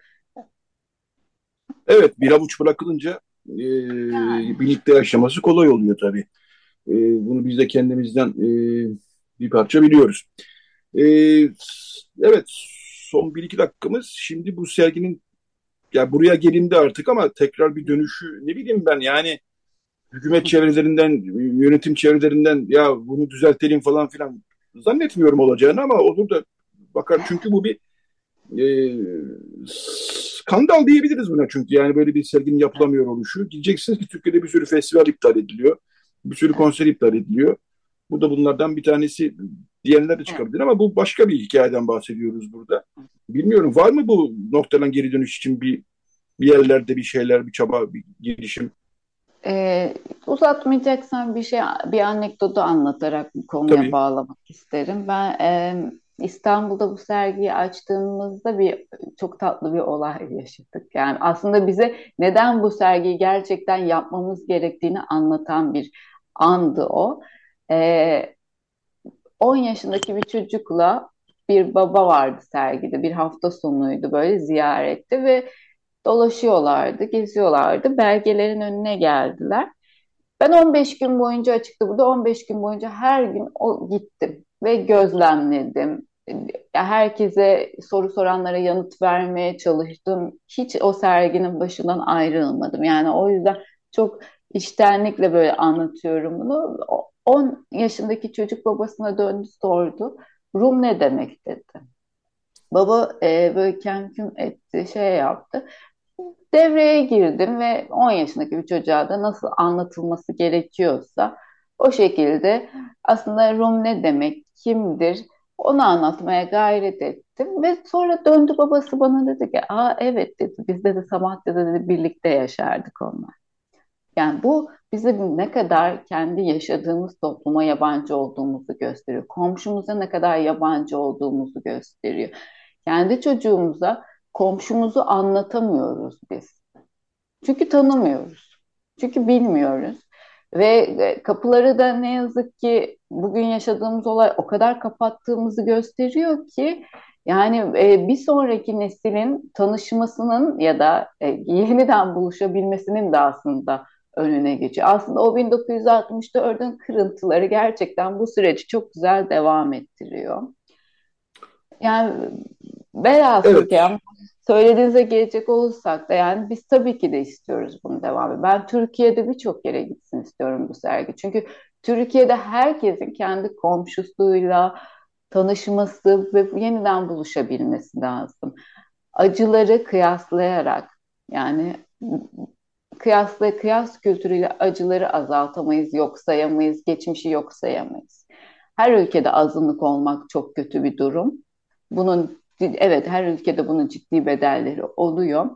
Evet, bir avuç bırakılınca e, yani. birlikte yaşaması kolay oluyor tabii. E, bunu biz de kendimizden e, bir parça biliyoruz. E, evet, son bir iki dakikamız. Şimdi bu serginin ya buraya gelindi artık ama tekrar bir dönüşü ne bileyim ben yani hükümet çevrelerinden, yönetim çevrelerinden ya bunu düzeltelim falan filan zannetmiyorum olacağını ama olur da bakar çünkü bu bir e, skandal diyebiliriz buna çünkü yani böyle bir serginin yapılamıyor oluşu. Diyeceksiniz ki Türkiye'de bir sürü festival iptal ediliyor. Bir sürü konser iptal ediliyor. Bu da bunlardan bir tanesi diyenler de çıkabilir ama bu başka bir hikayeden bahsediyoruz burada. Bilmiyorum var mı bu noktadan geri dönüş için bir bir yerlerde bir şeyler, bir çaba, bir girişim? Ee, uzatmayacaksan bir şey, bir anekdotu anlatarak bu konuya Tabii. bağlamak isterim. Ben e, İstanbul'da bu sergiyi açtığımızda bir çok tatlı bir olay yaşadık. Yani aslında bize neden bu sergiyi gerçekten yapmamız gerektiğini anlatan bir andı o. Ee, 10 yaşındaki bir çocukla bir baba vardı sergide. Bir hafta sonuydu böyle ziyarette ve dolaşıyorlardı, geziyorlardı. Belgelerin önüne geldiler. Ben 15 gün boyunca açıkta burada 15 gün boyunca her gün o gittim ve gözlemledim. Herkese soru soranlara yanıt vermeye çalıştım. Hiç o serginin başından ayrılmadım. Yani o yüzden çok içtenlikle böyle anlatıyorum bunu. 10 yaşındaki çocuk babasına döndü sordu. Rum ne demek dedi. Baba e, böyle kemküm etti, şey yaptı. Devreye girdim ve 10 yaşındaki bir çocuğa da nasıl anlatılması gerekiyorsa o şekilde aslında Rum ne demek, kimdir onu anlatmaya gayret ettim ve sonra döndü babası bana dedi ki aa evet dedi biz de Samatya'da dedi birlikte yaşardık onlar. Yani bu bize ne kadar kendi yaşadığımız topluma yabancı olduğumuzu gösteriyor. Komşumuza ne kadar yabancı olduğumuzu gösteriyor. Kendi çocuğumuza komşumuzu anlatamıyoruz biz. Çünkü tanımıyoruz. Çünkü bilmiyoruz. Ve e, kapıları da ne yazık ki bugün yaşadığımız olay o kadar kapattığımızı gösteriyor ki yani e, bir sonraki neslin tanışmasının ya da e, yeniden buluşabilmesinin de aslında önüne geçiyor. Aslında o 1964'ün kırıntıları gerçekten bu süreci çok güzel devam ettiriyor. Yani velhasıl evet. yani söylediğinize gelecek olursak da yani biz tabii ki de istiyoruz bunun devamı. Ben Türkiye'de birçok yere gitsin istiyorum bu sergi. Çünkü Türkiye'de herkesin kendi komşusuyla tanışması ve yeniden buluşabilmesi lazım. Acıları kıyaslayarak yani kıyasla kıyas kültürüyle acıları azaltamayız, yok sayamayız, geçmişi yok sayamayız. Her ülkede azınlık olmak çok kötü bir durum. Bunun evet her ülkede bunun ciddi bedelleri oluyor.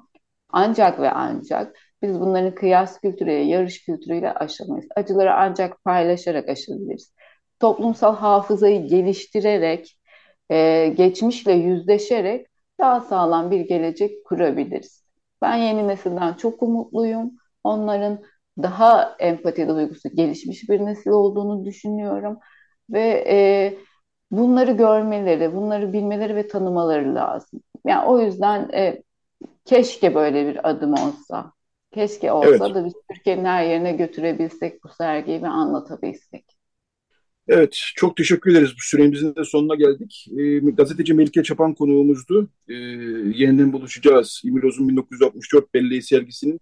Ancak ve ancak biz bunların kıyas kültürüyle, yarış kültürüyle aşamayız. Acıları ancak paylaşarak aşabiliriz. Toplumsal hafızayı geliştirerek, e, geçmişle yüzleşerek daha sağlam bir gelecek kurabiliriz. Ben yeni nesilden çok umutluyum. Onların daha empati duygusu gelişmiş bir nesil olduğunu düşünüyorum. Ve e, bunları görmeleri, bunları bilmeleri ve tanımaları lazım. Yani o yüzden e, keşke böyle bir adım olsa. Keşke olsa evet. da biz Türkiye'nin her yerine götürebilsek bu sergiyi ve anlatabilsek. Evet, çok teşekkür ederiz. Bu süremizin de sonuna geldik. E, gazeteci Melike Çapan konuğumuzdu. E, yeniden buluşacağız. İmiroz'un 1964 belleği sergisinin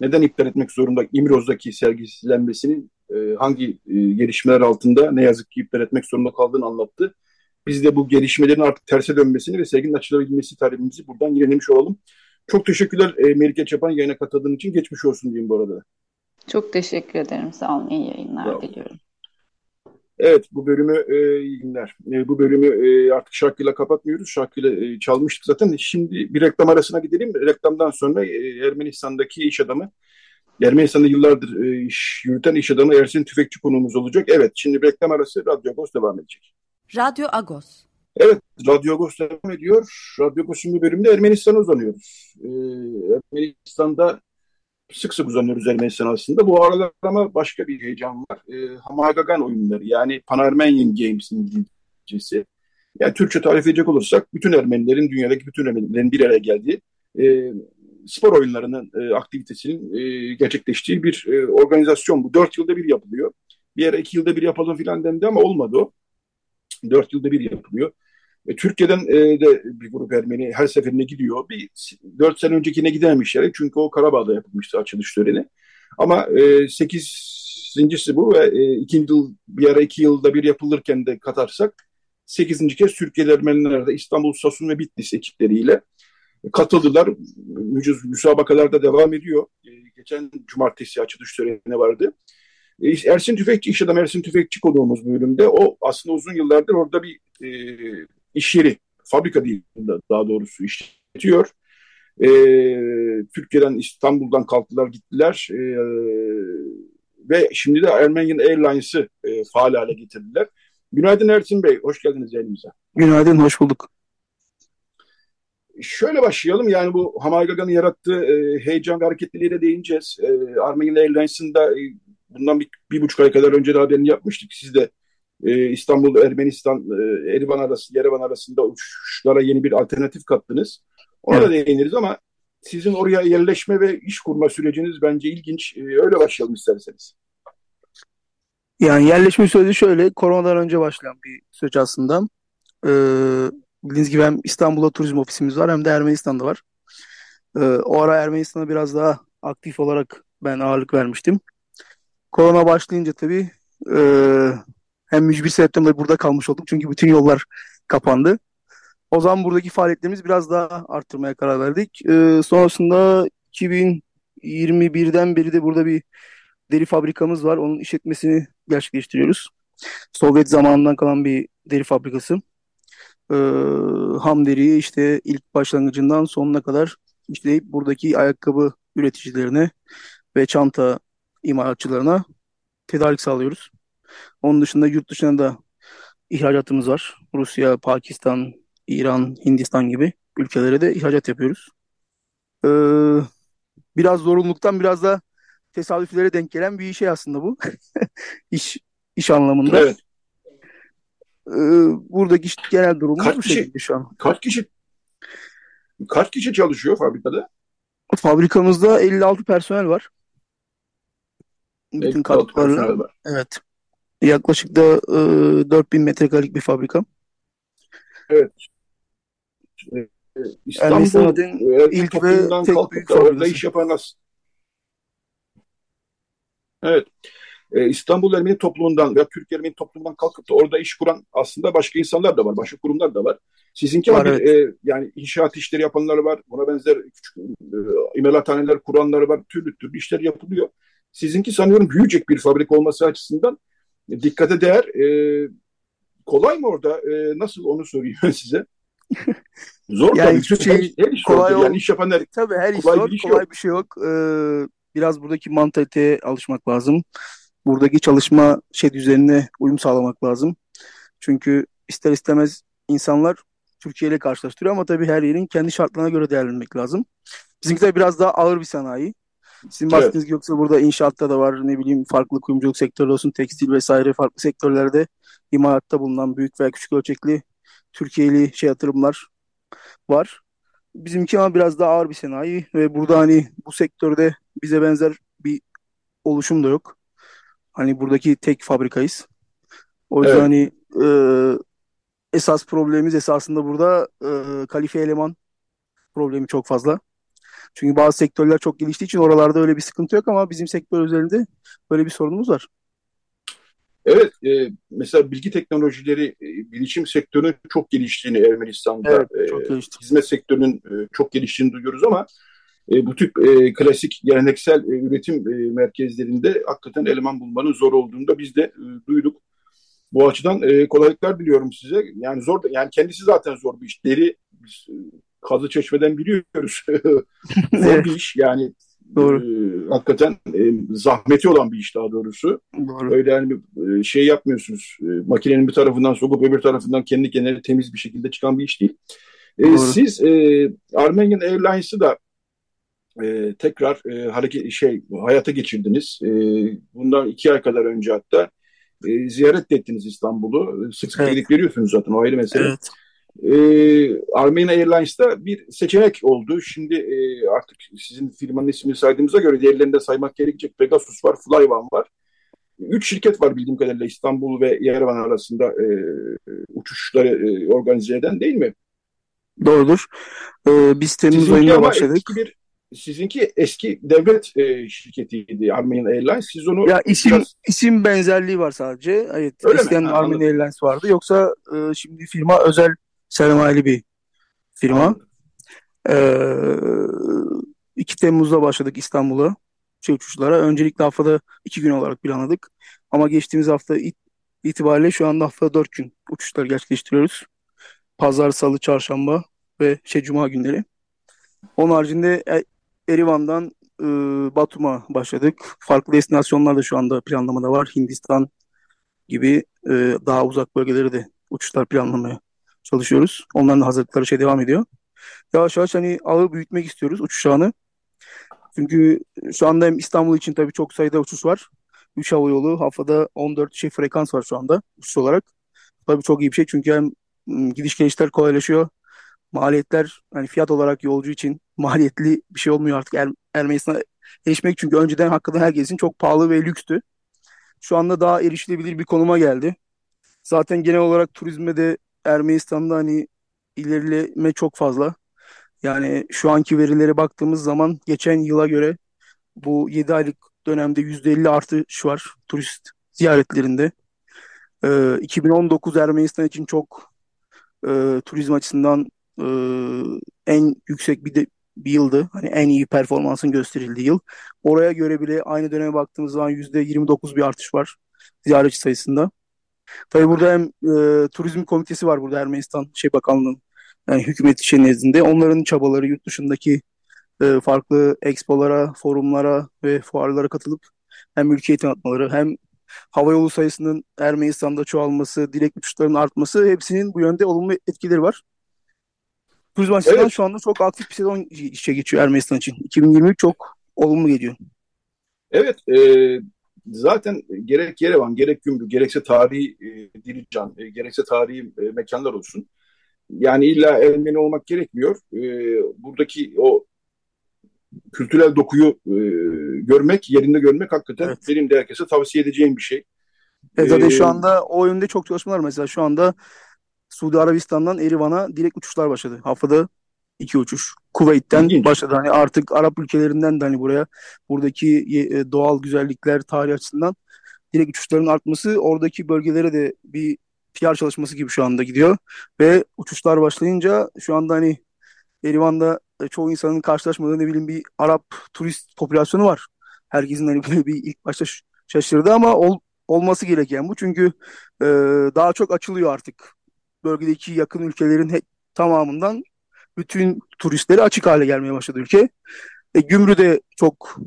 neden iptal etmek zorunda İmiroz'daki sergilenmesinin e, hangi e, gelişmeler altında ne yazık ki iptal etmek zorunda kaldığını anlattı. Biz de bu gelişmelerin artık terse dönmesini ve serginin açılabilmesi talebimizi buradan yenilemiş olalım. Çok teşekkürler e, Melike Çapan yayına katıldığın için. Geçmiş olsun diyeyim bu arada. Çok teşekkür ederim. Sağ olun. İyi yayınlar Bravo. diliyorum. Evet, bu bölümü e, iyi günler. E, bu bölümü e, artık şarkıyla kapatmıyoruz. Şarkıyla e, çalmıştık zaten. Şimdi bir reklam arasına gidelim. Reklamdan sonra e, Ermenistan'daki iş adamı, Ermenistan'da yıllardır e, iş yürüten iş adamı Ersin Tüfekçi konuğumuz olacak. Evet, şimdi reklam arası Radyo Agos devam edecek. Radyo Agos. Evet, Radyo Agos devam ediyor. Radyo Agos'un bir bölümünde Ermenistan'a uzanıyoruz. E, Ermenistan'da sık sık uzanıyoruz Ermenistan aslında. Bu aralar ama başka bir heyecan var. E, Hamagagan oyunları yani Pan-Armenian Games'in İngilizcesi. Yani Türkçe tarif edecek olursak bütün Ermenilerin, dünyadaki bütün Ermenilerin bir araya geldiği e, spor oyunlarının e, aktivitesinin e, gerçekleştiği bir e, organizasyon bu. Dört yılda bir yapılıyor. Bir ara iki yılda bir yapalım filan dendi ama olmadı o. Dört yılda bir yapılıyor. E, Türkiye'den e, de bir grup Ermeni her seferinde gidiyor. Bir dört sene öncekine gidememişler çünkü o Karabağ'da yapılmıştı açılış töreni. Ama e, sekizincisi bu ve e, ikinci yıl bir ara iki yılda bir yapılırken de katarsak sekizinci kez Türkiye'li Ermeniler de İstanbul, Sasun ve Bitlis ekipleriyle katıldılar. Mücüz müsabakalar da devam ediyor. E, geçen cumartesi açılış töreni vardı. E, Ersin Tüfekçi, iş adamı Ersin Tüfekçi konuğumuz bölümde. O aslında uzun yıllardır orada bir e, iş yeri, fabrika değil daha doğrusu işletiyor. E, Türkiye'den, İstanbul'dan kalktılar gittiler e, ve şimdi de Armenian Airlines'ı e, faal hale getirdiler. Günaydın Ersin Bey, hoş geldiniz yayınımıza. Günaydın, hoş bulduk. Şöyle başlayalım, yani bu Hamaygagan'ın yarattığı e, heyecan ve hareketliliğe değineceğiz. E, Armenian Airlines'ın da e, bundan bir, bir buçuk ay kadar önce de haberini yapmıştık. Siz de e, İstanbul, Ermenistan, e, Erivan arası, Yerevan arasında uçuşlara yeni bir alternatif kattınız. Ona evet. da değiniriz ama sizin oraya yerleşme ve iş kurma süreciniz bence ilginç. E, öyle başlayalım isterseniz. Yani yerleşme süreci şöyle, koronadan önce başlayan bir süreç aslında. Ee, bildiğiniz gibi hem İstanbul'da turizm ofisimiz var hem de Ermenistan'da var. Ee, o ara Ermenistan'a biraz daha aktif olarak ben ağırlık vermiştim. Korona başlayınca tabii e, hem mücbir sebepten dolayı burada kalmış olduk. Çünkü bütün yollar kapandı. O zaman buradaki faaliyetlerimizi biraz daha arttırmaya karar verdik. Ee, sonrasında 2021'den beri de burada bir deri fabrikamız var. Onun işletmesini gerçekleştiriyoruz. Sovyet zamanından kalan bir deri fabrikası. Ee, ham deriyi işte ilk başlangıcından sonuna kadar işleyip buradaki ayakkabı üreticilerine ve çanta imalatçılarına tedarik sağlıyoruz. Onun dışında yurt dışına da ihracatımız var. Rusya, Pakistan, İran, Hindistan gibi ülkelere de ihracat yapıyoruz. Ee, biraz zorunluluktan biraz da tesadüflere denk gelen bir şey aslında bu. iş iş anlamında. Evet. Ee, buradaki genel durum kaç kişi, şu an. Kaç kişi kaç kişi çalışıyor fabrikada? Fabrikamızda 56 personel var. Bütün katkılarla. Evet. Yaklaşık da e, 4000 metrekarelik bir fabrika. Evet. E, İstanbul e, ilk ve tek büyük orada iş yapanlar. Evet. Ee, İstanbul Ermeni toplumundan veya Türk Ermeni toplumundan kalkıp da orada iş kuran aslında başka insanlar da var, başka kurumlar da var. Sizinki var, evet. e, yani inşaat işleri yapanlar var, buna benzer küçük e, imalathaneler kuranlar var, türlü türlü işler yapılıyor. Sizinki sanıyorum büyüyecek bir fabrika olması açısından dikkate değer. E, kolay mı orada? E, nasıl onu sorayım size. Zor yani tabii. Şey, her, her iş kolay. Yani iş yapan her, tabii her iş kolay zor. Bir iş kolay yok. bir şey yok. Ee, biraz buradaki mantaliteye alışmak lazım. Buradaki çalışma şey düzenine uyum sağlamak lazım. Çünkü ister istemez insanlar Türkiye ile karşılaştırıyor ama tabii her yerin kendi şartlarına göre değerlendirmek lazım. Bizimki de biraz daha ağır bir sanayi. Sizin bahsettiğiniz evet. yoksa burada inşaatta da var ne bileyim farklı kuyumculuk sektörü olsun tekstil vesaire farklı sektörlerde imalatta bulunan büyük veya küçük ölçekli Türkiye'li şey yatırımlar var. Bizimki ama biraz daha ağır bir sanayi ve burada hani bu sektörde bize benzer bir oluşum da yok. Hani buradaki tek fabrikayız. O yüzden evet. hani e, esas problemimiz esasında burada e, kalife eleman problemi çok fazla. Çünkü bazı sektörler çok geliştiği için oralarda öyle bir sıkıntı yok ama bizim sektör üzerinde böyle bir sorunumuz var. Evet, e, mesela bilgi teknolojileri, e, bilişim sektörünün çok geliştiğini Ermenistan'da, evet, çok e, hizmet sektörünün e, çok geliştiğini duyuyoruz ama e, bu tip e, klasik geleneksel e, üretim e, merkezlerinde hakikaten eleman bulmanın zor olduğunu da biz de e, duyduk. Bu açıdan e, kolaylıklar diliyorum size. Yani zor, yani kendisi zaten zor bir iş. Deri biz, e, kazı çeşmeden biliyoruz. zor bir iş yani. Doğru. E, hakikaten e, zahmeti olan bir iş daha doğrusu. Doğru. Öyle yani e, şey yapmıyorsunuz. E, makinenin bir tarafından sokup öbür tarafından kendi kendine temiz bir şekilde çıkan bir iş değil. E, siz e, Armenian Airlines'ı da e, tekrar e, hareket şey hayata geçirdiniz. E, bundan iki ay kadar önce hatta e, ziyaret ettiniz İstanbul'u. Sık sık evet. gidip geliyorsunuz zaten o ayrı mesele. Evet. E, Armenia Airlines'ta bir seçenek oldu. Şimdi e, artık sizin firmanın ismini saydığımıza göre diğerlerinde saymak gerekecek. Pegasus var, Flyone var. Üç şirket var bildiğim kadarıyla İstanbul ve Yerevan arasında e, uçuşları e, organize eden değil mi? Doğrudur. Ee, biz Temmuz ayında başladık. Bir, sizinki eski devlet e, şirketiydi Armenian Airlines. Siz onu ya isim biraz... isim benzerliği var sadece. Evet. Öyle eskiden mi? Armenian Airlines vardı. Yoksa e, şimdi firma özel sermayeli bir firma. Ee, 2 Temmuz'da başladık İstanbul'a şey uçuşlara. Öncelikle haftada 2 gün olarak planladık. Ama geçtiğimiz hafta it itibariyle şu anda haftada 4 gün uçuşlar gerçekleştiriyoruz. Pazar, salı, çarşamba ve şey cuma günleri. Onun haricinde e, Erivan'dan e, Batum'a başladık. Farklı destinasyonlar da şu anda planlamada var. Hindistan gibi e, daha uzak bölgeleri de uçuşlar planlamaya çalışıyoruz. Onların da hazırlıkları şey devam ediyor. Yavaş yavaş hani ağı büyütmek istiyoruz uçuş. Çünkü şu anda hem İstanbul için tabii çok sayıda uçuş var. 3 hava yolu haftada 14 şey frekans var şu anda uçuş olarak. Tabii çok iyi bir şey çünkü hem gidiş gelişler kolaylaşıyor maliyetler hani fiyat olarak yolcu için maliyetli bir şey olmuyor artık er, Ermenistan'a erişmek çünkü önceden hakikaten herkesin çok pahalı ve lükstü. Şu anda daha erişilebilir bir konuma geldi. Zaten genel olarak turizme de Ermenistan'da hani ilerileme çok fazla. Yani şu anki verilere baktığımız zaman geçen yıla göre bu 7 aylık dönemde %50 artış var turist ziyaretlerinde. Ee, 2019 Ermenistan için çok e, turizm açısından e, en yüksek bir de bir yıldı. Hani en iyi performansın gösterildiği yıl. Oraya göre bile aynı döneme baktığımız zaman %29 bir artış var ziyaretçi sayısında. Tabii burada hem e, turizm komitesi var burada Ermenistan şey bakanlığının yani hükümet şey nezdinde. Onların çabaları yurt dışındaki e, farklı expolara, forumlara ve fuarlara katılıp hem ülkeyi tanıtmaları hem hava yolu sayısının Ermenistan'da çoğalması, direkt uçuşların artması hepsinin bu yönde olumlu etkileri var. Turizm açısından evet. şu anda çok aktif bir sezon işe geçiyor Ermenistan için. 2023 çok olumlu geliyor. Evet, e, zaten gerek Yerevan, gerek Gümrük, gerekse tarihi e, Dilican, e, gerekse tarihi e, mekanlar olsun. Yani illa Ermeni olmak gerekmiyor. E, buradaki o kültürel dokuyu e, görmek, yerinde görmek hakikaten evet. benim de herkese tavsiye edeceğim bir şey. Evet, zaten ee, şu anda o yönde çok çalışmalar mesela şu anda Suudi Arabistan'dan Erivan'a direkt uçuşlar başladı. Haftada iki uçuş. Kuveyt'ten İlginç. başladı. Hani artık Arap ülkelerinden de hani buraya buradaki e, doğal güzellikler, tarih açısından direkt uçuşların artması oradaki bölgelere de bir PR çalışması gibi şu anda gidiyor. Ve uçuşlar başlayınca şu anda hani Erivan'da e, çoğu insanın karşılaşmadığı ne bileyim bir Arap turist popülasyonu var. Herkesin hani böyle bir ilk başta şaşırdı ama ol, olması gereken bu. Çünkü e, daha çok açılıyor artık bölgedeki yakın ülkelerin he, tamamından bütün turistleri açık hale gelmeye başladı ülke. E, gümrü de çok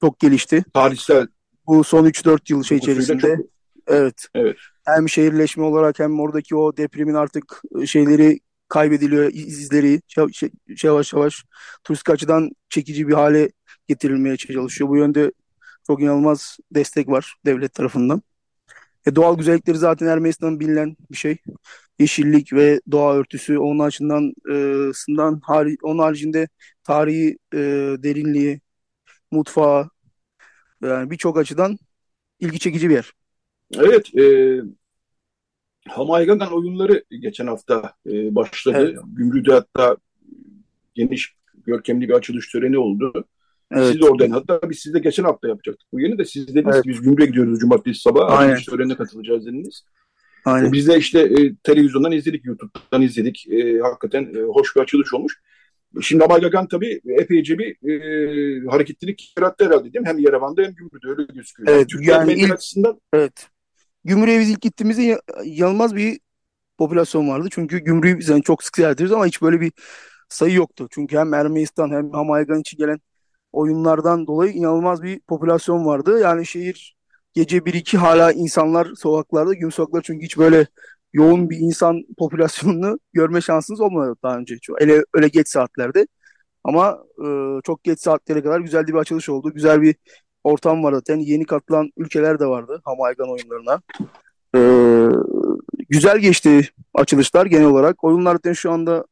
çok gelişti. Tarihsel. Bu son 3-4 yıl şey içerisinde. Çok... Evet. Evet. Hem şehirleşme olarak hem oradaki o depremin artık e, şeyleri kaybediliyor, izleri yavaş yavaş turistik açıdan çekici bir hale getirilmeye çalışıyor. Bu yönde çok inanılmaz destek var devlet tarafından. E, doğal güzellikleri zaten Ermenistan'ın bilinen bir şey yeşillik ve doğa örtüsü onun açısından e, sından hari, onun haricinde tarihi e, derinliği, mutfağı yani birçok açıdan ilgi çekici bir yer. Evet, e, Hamaygagan oyunları geçen hafta e, başladı. Evet. Gümrü'de hatta geniş, görkemli bir açılış töreni oldu. Evet. Siz de oradayın. Hatta biz sizde geçen hafta yapacaktık bu yeni de siz dediniz evet. ki biz Gümrü'ye gidiyoruz cumartesi sabah. Aynen. Açılış törenine katılacağız dediniz. Aynen. Biz de işte e, televizyondan izledik, YouTube'dan izledik. E, hakikaten e, hoş bir açılış olmuş. Şimdi Abaygagan tabii epeyce bir e, hareketlilik yarattı herhalde değil mi? Hem Yerevan'da hem Gümrü'de öyle gözüküyor. Evet, yani, yani ilk, açısından... Evet. Gümrüğe biz ilk gittiğimizde yanılmaz bir popülasyon vardı. Çünkü gümrüğü biz yani çok sık ziyaret ediyoruz ama hiç böyle bir sayı yoktu. Çünkü hem Ermenistan hem Hamaygan için gelen oyunlardan dolayı inanılmaz bir popülasyon vardı. Yani şehir gece 1-2 hala insanlar sokaklarda, gün sokaklar çünkü hiç böyle yoğun bir insan popülasyonunu görme şansınız olmadı daha önce. Öyle, öyle geç saatlerde. Ama e, çok geç saatlere kadar güzel bir açılış oldu. Güzel bir ortam var zaten. Yeni katılan ülkeler de vardı Hamaygan oyunlarına. E, güzel geçti açılışlar genel olarak. Oyunlar zaten şu anda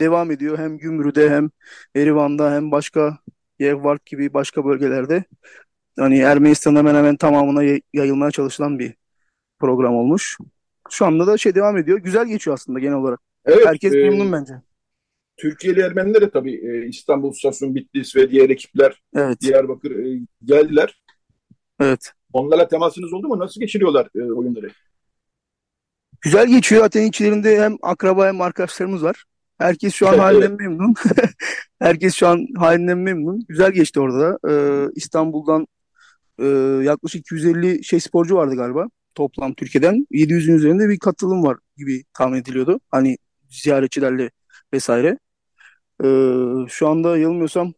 devam ediyor. Hem Gümrü'de hem Erivan'da hem başka Yevvart gibi başka bölgelerde. Hani Ermenistan'ın hemen hemen tamamına yayılmaya çalışılan bir program olmuş. Şu anda da şey devam ediyor. Güzel geçiyor aslında genel olarak. Evet, Herkes e, memnun bence. Türkiye'li Ermeniler de tabii e, İstanbul, Samsun, Bitlis ve diğer ekipler evet. Diyarbakır e, geldiler. Evet. Onlarla temasınız oldu mu? Nasıl geçiriyorlar e, oyunları? Güzel geçiyor. Zaten içlerinde hem akraba hem arkadaşlarımız var. Herkes şu an halinden memnun. Herkes şu an halinden memnun. Güzel geçti orada da. Ee, İstanbul'dan e, yaklaşık 250 şey sporcu vardı galiba. Toplam Türkiye'den. 700'ün üzerinde bir katılım var gibi tahmin ediliyordu. Hani ziyaretçilerle vesaire. Ee, şu anda yanılmıyorsam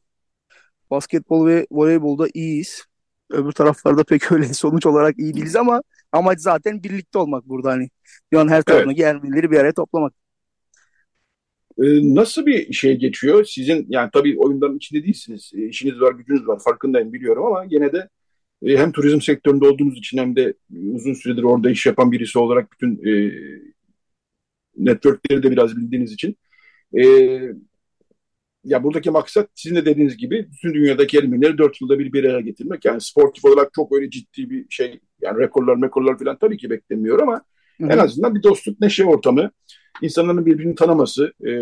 basketbol ve voleybolda iyiyiz. Öbür taraflarda pek öyle sonuç olarak iyi değiliz ama amaç zaten birlikte olmak burada hani. An her tarafındaki evet. Ermenileri bir araya toplamak. Ee, nasıl bir şey geçiyor? Sizin yani tabii oyunların içinde değilsiniz. E, işiniz var, gücünüz var. Farkındayım biliyorum ama yine de e, hem turizm sektöründe olduğunuz için hem de uzun süredir orada iş yapan birisi olarak bütün e, networkleri de biraz bildiğiniz için e, ya buradaki maksat sizin de dediğiniz gibi bütün dünyadaki Ermenileri dört yılda bir bir araya getirmek. Yani sportif olarak çok öyle ciddi bir şey yani rekorlar mekorlar falan tabii ki beklemiyor ama Hı-hı. en azından bir dostluk neşe ortamı insanların birbirini tanıması. E,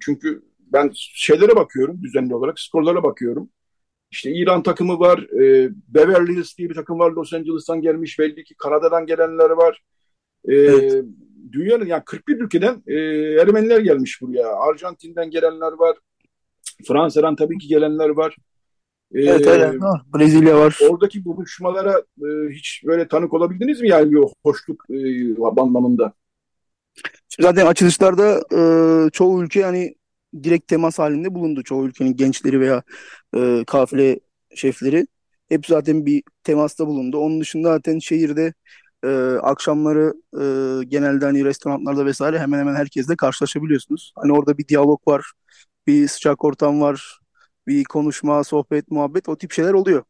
çünkü ben şeylere bakıyorum düzenli olarak skorlara bakıyorum. İşte İran takımı var, e, Beverly Hills diye bir takım var Los Angeles'tan gelmiş belli ki Kanada'dan gelenler var. E, evet. Dünyanın yani 41 ülkeden e, Ermeniler gelmiş buraya. Arjantin'den gelenler var. Fransa'dan tabii ki gelenler var. Evet, evet. Brezilya var. Oradaki buluşmalara e, hiç böyle tanık olabildiniz mi yani bir hoşluk e, anlamında? Zaten açılışlarda e, çoğu ülke hani direkt temas halinde bulundu. Çoğu ülkenin gençleri veya e, kafile şefleri. Hep zaten bir temasta bulundu. Onun dışında zaten şehirde e, akşamları e, genelde hani restoranlarda vesaire hemen hemen herkesle karşılaşabiliyorsunuz. Hani orada bir diyalog var, bir sıcak ortam var, bir konuşma, sohbet, muhabbet o tip şeyler oluyor.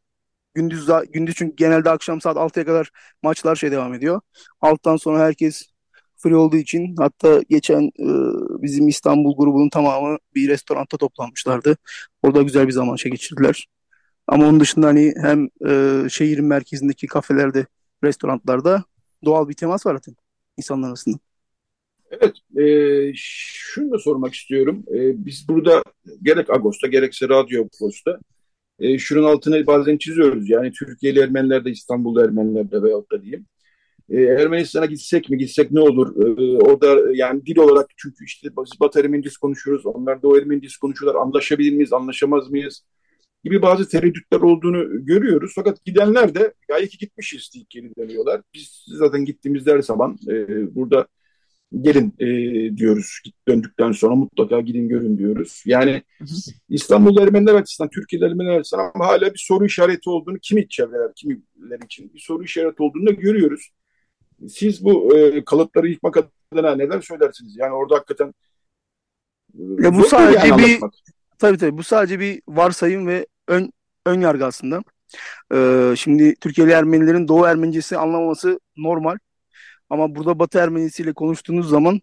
Gündüz gündüz çünkü genelde akşam saat 6'ya kadar maçlar şey devam ediyor. Alttan sonra herkes free olduğu için hatta geçen e, bizim İstanbul grubunun tamamı bir restoranda toplanmışlardı. Orada güzel bir zaman geçirdiler. Ama onun dışında hani hem e, şehrin merkezindeki kafelerde, restoranlarda doğal bir temas var zaten insanlar arasında. Evet, e, şunu da sormak istiyorum. E, biz burada gerek Agos'ta gerekse Radyo Agos'ta e, şunun altını bazen çiziyoruz. Yani Türkiye'li Ermeniler de İstanbul'da Ermeniler de veyahut da diyeyim. E, Ermenistan'a gitsek mi gitsek ne olur? E, orada yani dil olarak çünkü işte biz Batı Ermenicesi konuşuyoruz. Onlar da o Ermenicesi konuşuyorlar. Anlaşabilir miyiz, anlaşamaz mıyız? gibi bazı tereddütler olduğunu görüyoruz. Fakat gidenler de ya iyi ki gitmişiz diye geri dönüyorlar. Biz zaten gittiğimizde her zaman e, burada gelin e, diyoruz. Döndükten sonra mutlaka gidin görün diyoruz. Yani İstanbul Ermeniler açısından, Türkiye Ermeniler açısından hala bir soru işareti olduğunu kimi çevreler, kimiler için bir soru işareti olduğunu da görüyoruz. Siz bu e, kalıpları yıkmak adına neler söylersiniz? Yani orada hakikaten e, ya bu sadece yani bir tabii tabii bu sadece bir varsayım ve ön ön yargı aslında. Ee, şimdi Türkiye'li Ermenilerin Doğu Ermenicesi anlamaması normal. Ama burada Batı Ermenisi ile konuştuğunuz zaman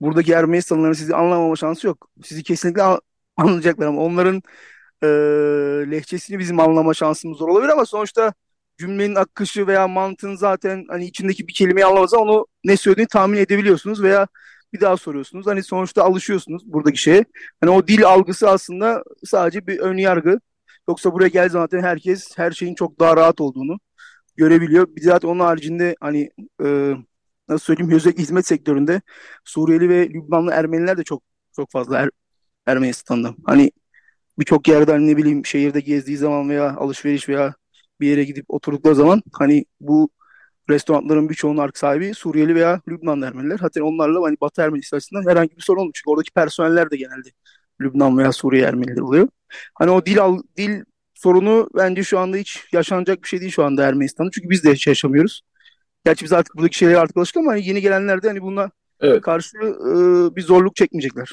buradaki Ermenistanlıların sizi anlamama şansı yok. Sizi kesinlikle anlayacaklar ama onların e, lehçesini bizim anlama şansımız zor olabilir ama sonuçta cümlenin akışı veya mantığın zaten hani içindeki bir kelimeyi anlamazsa onu ne söylediğini tahmin edebiliyorsunuz veya bir daha soruyorsunuz. Hani sonuçta alışıyorsunuz buradaki şeye. Hani o dil algısı aslında sadece bir ön yargı. Yoksa buraya geldiği zaman herkes her şeyin çok daha rahat olduğunu görebiliyor. Bir zaten onun haricinde hani e, nasıl söyleyeyim özellikle hizmet sektöründe Suriyeli ve Lübnanlı Ermeniler de çok çok fazla er, Ermenistan'da. Hani birçok yerden hani ne bileyim şehirde gezdiği zaman veya alışveriş veya bir yere gidip oturdukları zaman hani bu restoranların birçoğunun arka sahibi Suriyeli veya Lübnanlı Ermeniler. Hatta onlarla hani Batı Ermenisi açısından herhangi bir sorun olmuyor. Çünkü oradaki personeller de genelde Lübnan veya Suriye Ermenileri oluyor. Hani o dil al, dil sorunu bence şu anda hiç yaşanacak bir şey değil şu anda Ermenistan'da. Çünkü biz de hiç yaşamıyoruz. Gerçi biz artık buradaki şeylere artık alıştık ama hani yeni gelenler de hani buna evet. karşı e, bir zorluk çekmeyecekler.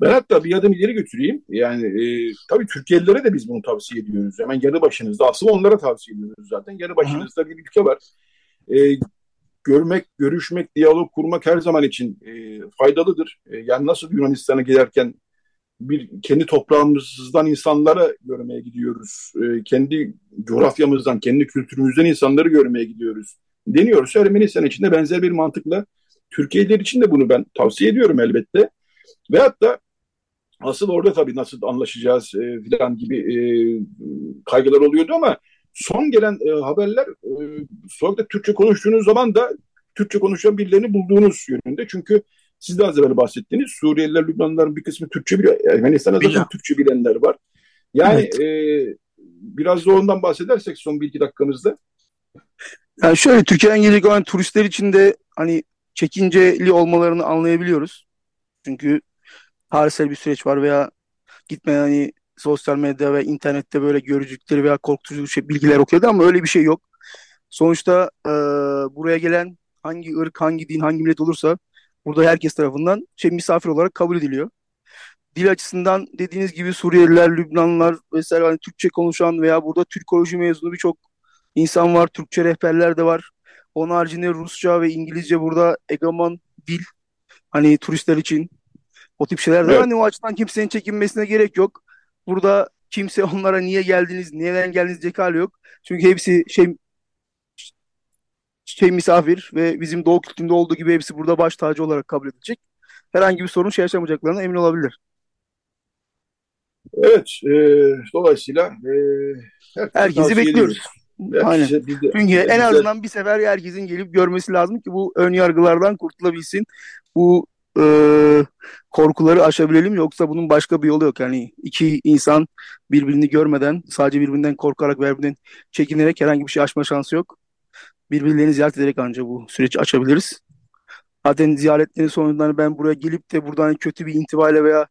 Ben hatta bir adım ileri götüreyim. Yani e, tabii Türkiye'lilere de biz bunu tavsiye ediyoruz. Hemen yanı başınızda. Asıl onlara tavsiye ediyoruz zaten. Yanı başınızda Hı. bir ülke var. E, görmek, görüşmek, diyalog kurmak her zaman için e, faydalıdır. E, yani nasıl Yunanistan'a giderken bir kendi toprağımızdan insanlara görmeye gidiyoruz. E, kendi coğrafyamızdan, kendi kültürümüzden insanları görmeye gidiyoruz. Deniyoruz. Ermenistan için de benzer bir mantıkla Türkiye'liler için de bunu ben tavsiye ediyorum elbette. Ve hatta asıl orada tabii nasıl anlaşacağız e, filan gibi e, kaygılar oluyordu ama son gelen e, haberler e, sokakta Türkçe konuştuğunuz zaman da Türkçe konuşan birilerini bulduğunuz yönünde. Çünkü siz de az evvel bahsettiniz. Suriyeliler, Lübnanlıların bir kısmı Türkçe biliyor. Ermenistan'da zaten Türkçe bilenler var. Yani evet. e, biraz da ondan bahsedersek son bir iki dakikamızda. Yani şöyle Türkiye'den gelecek olan turistler için de hani çekinceli olmalarını anlayabiliyoruz. Çünkü tarihsel bir süreç var veya gitmeden hani sosyal medya ve internette böyle görücükleri veya korkutucu şey, bilgiler okuyordu ama öyle bir şey yok. Sonuçta e, buraya gelen hangi ırk, hangi din, hangi millet olursa burada herkes tarafından şey misafir olarak kabul ediliyor. Dil açısından dediğiniz gibi Suriyeliler, Lübnanlılar vesaire hani Türkçe konuşan veya burada Türkoloji mezunu birçok insan var. Türkçe rehberler de var. Onun haricinde Rusça ve İngilizce burada egemen dil. Hani turistler için o tip şeyler de evet. Hani o açıdan kimsenin çekinmesine gerek yok. Burada kimse onlara niye geldiniz, neden geldiniz diyecek hali yok. Çünkü hepsi şey şey misafir ve bizim doğu kültüründe olduğu gibi hepsi burada baş tacı olarak kabul edilecek. Herhangi bir sorun şey yaşamayacaklarına emin olabilir. Evet, e, dolayısıyla e, herkesi bekliyoruz. Aynen. Çünkü en azından bir sefer herkesin gelip görmesi lazım ki bu ön yargılardan kurtulabilsin. Bu e, korkuları aşabilelim yoksa bunun başka bir yolu yok. Yani iki insan birbirini görmeden sadece birbirinden korkarak ve birbirinden çekinerek herhangi bir şey aşma şansı yok. Birbirlerini ziyaret ederek ancak bu süreci açabiliriz. Zaten ziyaretlerin sonunda ben buraya gelip de buradan kötü bir intibayla veya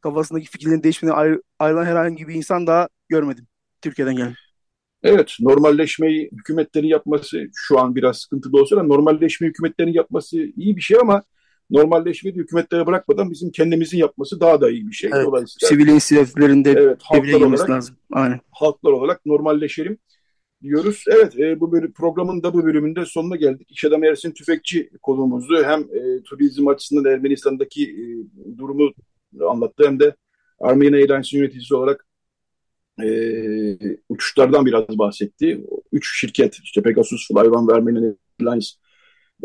kafasındaki fikirlerin değişmeden ayrılan herhangi bir insan daha görmedim. Türkiye'den gelen. Evet, normalleşmeyi hükümetlerin yapması şu an biraz sıkıntılı olsa da normalleşme hükümetlerin yapması iyi bir şey ama normalleşmeyi hükümetlere bırakmadan bizim kendimizin yapması daha da iyi bir şey. Evet, Dolayısıyla sivil inisiyatiflerinde evet, halklar olarak, lazım. Aynen. Halklar olarak normalleşelim diyoruz. Evet, e, bu programın da bu bölümünde sonuna geldik. İş adamı Ersin Tüfekçi konuğumuzdu. Hem e, turizm açısından Ermenistan'daki e, durumu anlattı hem de Armenia Airlines yöneticisi olarak e, uçuşlardan biraz bahsetti. Üç şirket işte Pegasus, Flyone ve Armenia Airlines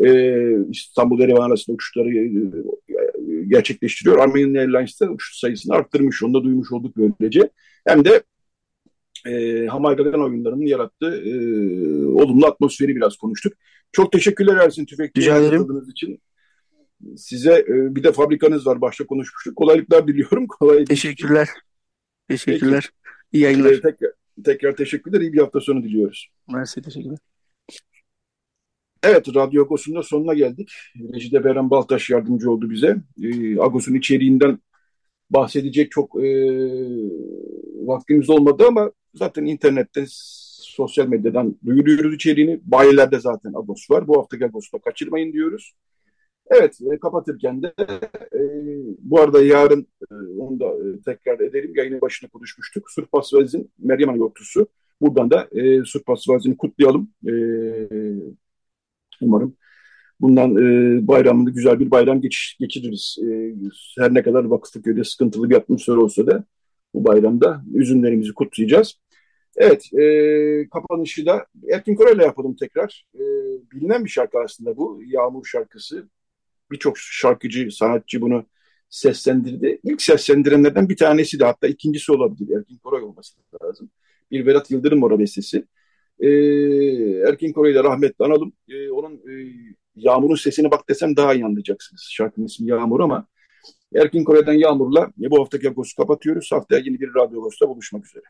e, İstanbul Erivan arasında uçuşları e, gerçekleştiriyor. Armenian Airlines de uçuş sayısını arttırmış. Onu da duymuş olduk böylece. Hem de e, Hamaygadan oyunlarının yarattığı e, olumlu atmosferi biraz konuştuk. Çok teşekkürler Ersin Tüfekçi. Rica ederim. için. Size e, bir de fabrikanız var. Başta konuşmuştuk. Kolaylıklar diliyorum. Kolay Teşekkürler. Teşekkürler. Peki. İyi yayınlar. Tekrar, tekrar teşekkürler. İyi bir hafta sonu diliyoruz. Mersi teşekkürler. Evet, Radyo Agos'un da sonuna geldik. Recide Beren Baltaş yardımcı oldu bize. E, Agos'un içeriğinden bahsedecek çok e, vaktimiz olmadı ama zaten internette, sosyal medyadan duyuruyoruz içeriğini. Bayilerde zaten Agos var. Bu haftaki Agos'u kaçırmayın diyoruz. Evet, e, kapatırken de e, bu arada yarın e, onu da e, tekrar edelim. Yayının başına konuşmuştuk. Surpas Vezin Meryem Ana Yortusu. Buradan da e, Surpas Vezin'i kutlayalım. E, umarım bundan e, bayramını güzel bir bayram geç, geçiririz. E, her ne kadar Vakıfköy'de sıkıntılı bir atmosfer olsa da bu bayramda üzümlerimizi kutlayacağız. Evet, e, kapanışı da Erkin Koray'la yapalım tekrar. E, bilinen bir şarkı aslında bu, Yağmur şarkısı birçok şarkıcı, sanatçı bunu seslendirdi. İlk seslendirenlerden bir tanesi de hatta ikincisi olabilir. Erkin Koray olması lazım. Bir Vedat Yıldırım Mora bestesi. Ee, Erkin Koray'ı da rahmetle analım. Ee, onun e, Yağmur'un sesini bak desem daha iyi anlayacaksınız. Şarkının ismi Yağmur ama Erkin Koray'dan Yağmur'la bu haftaki Agos'u kapatıyoruz. Haftaya yeni bir Radyo Agos'ta buluşmak üzere.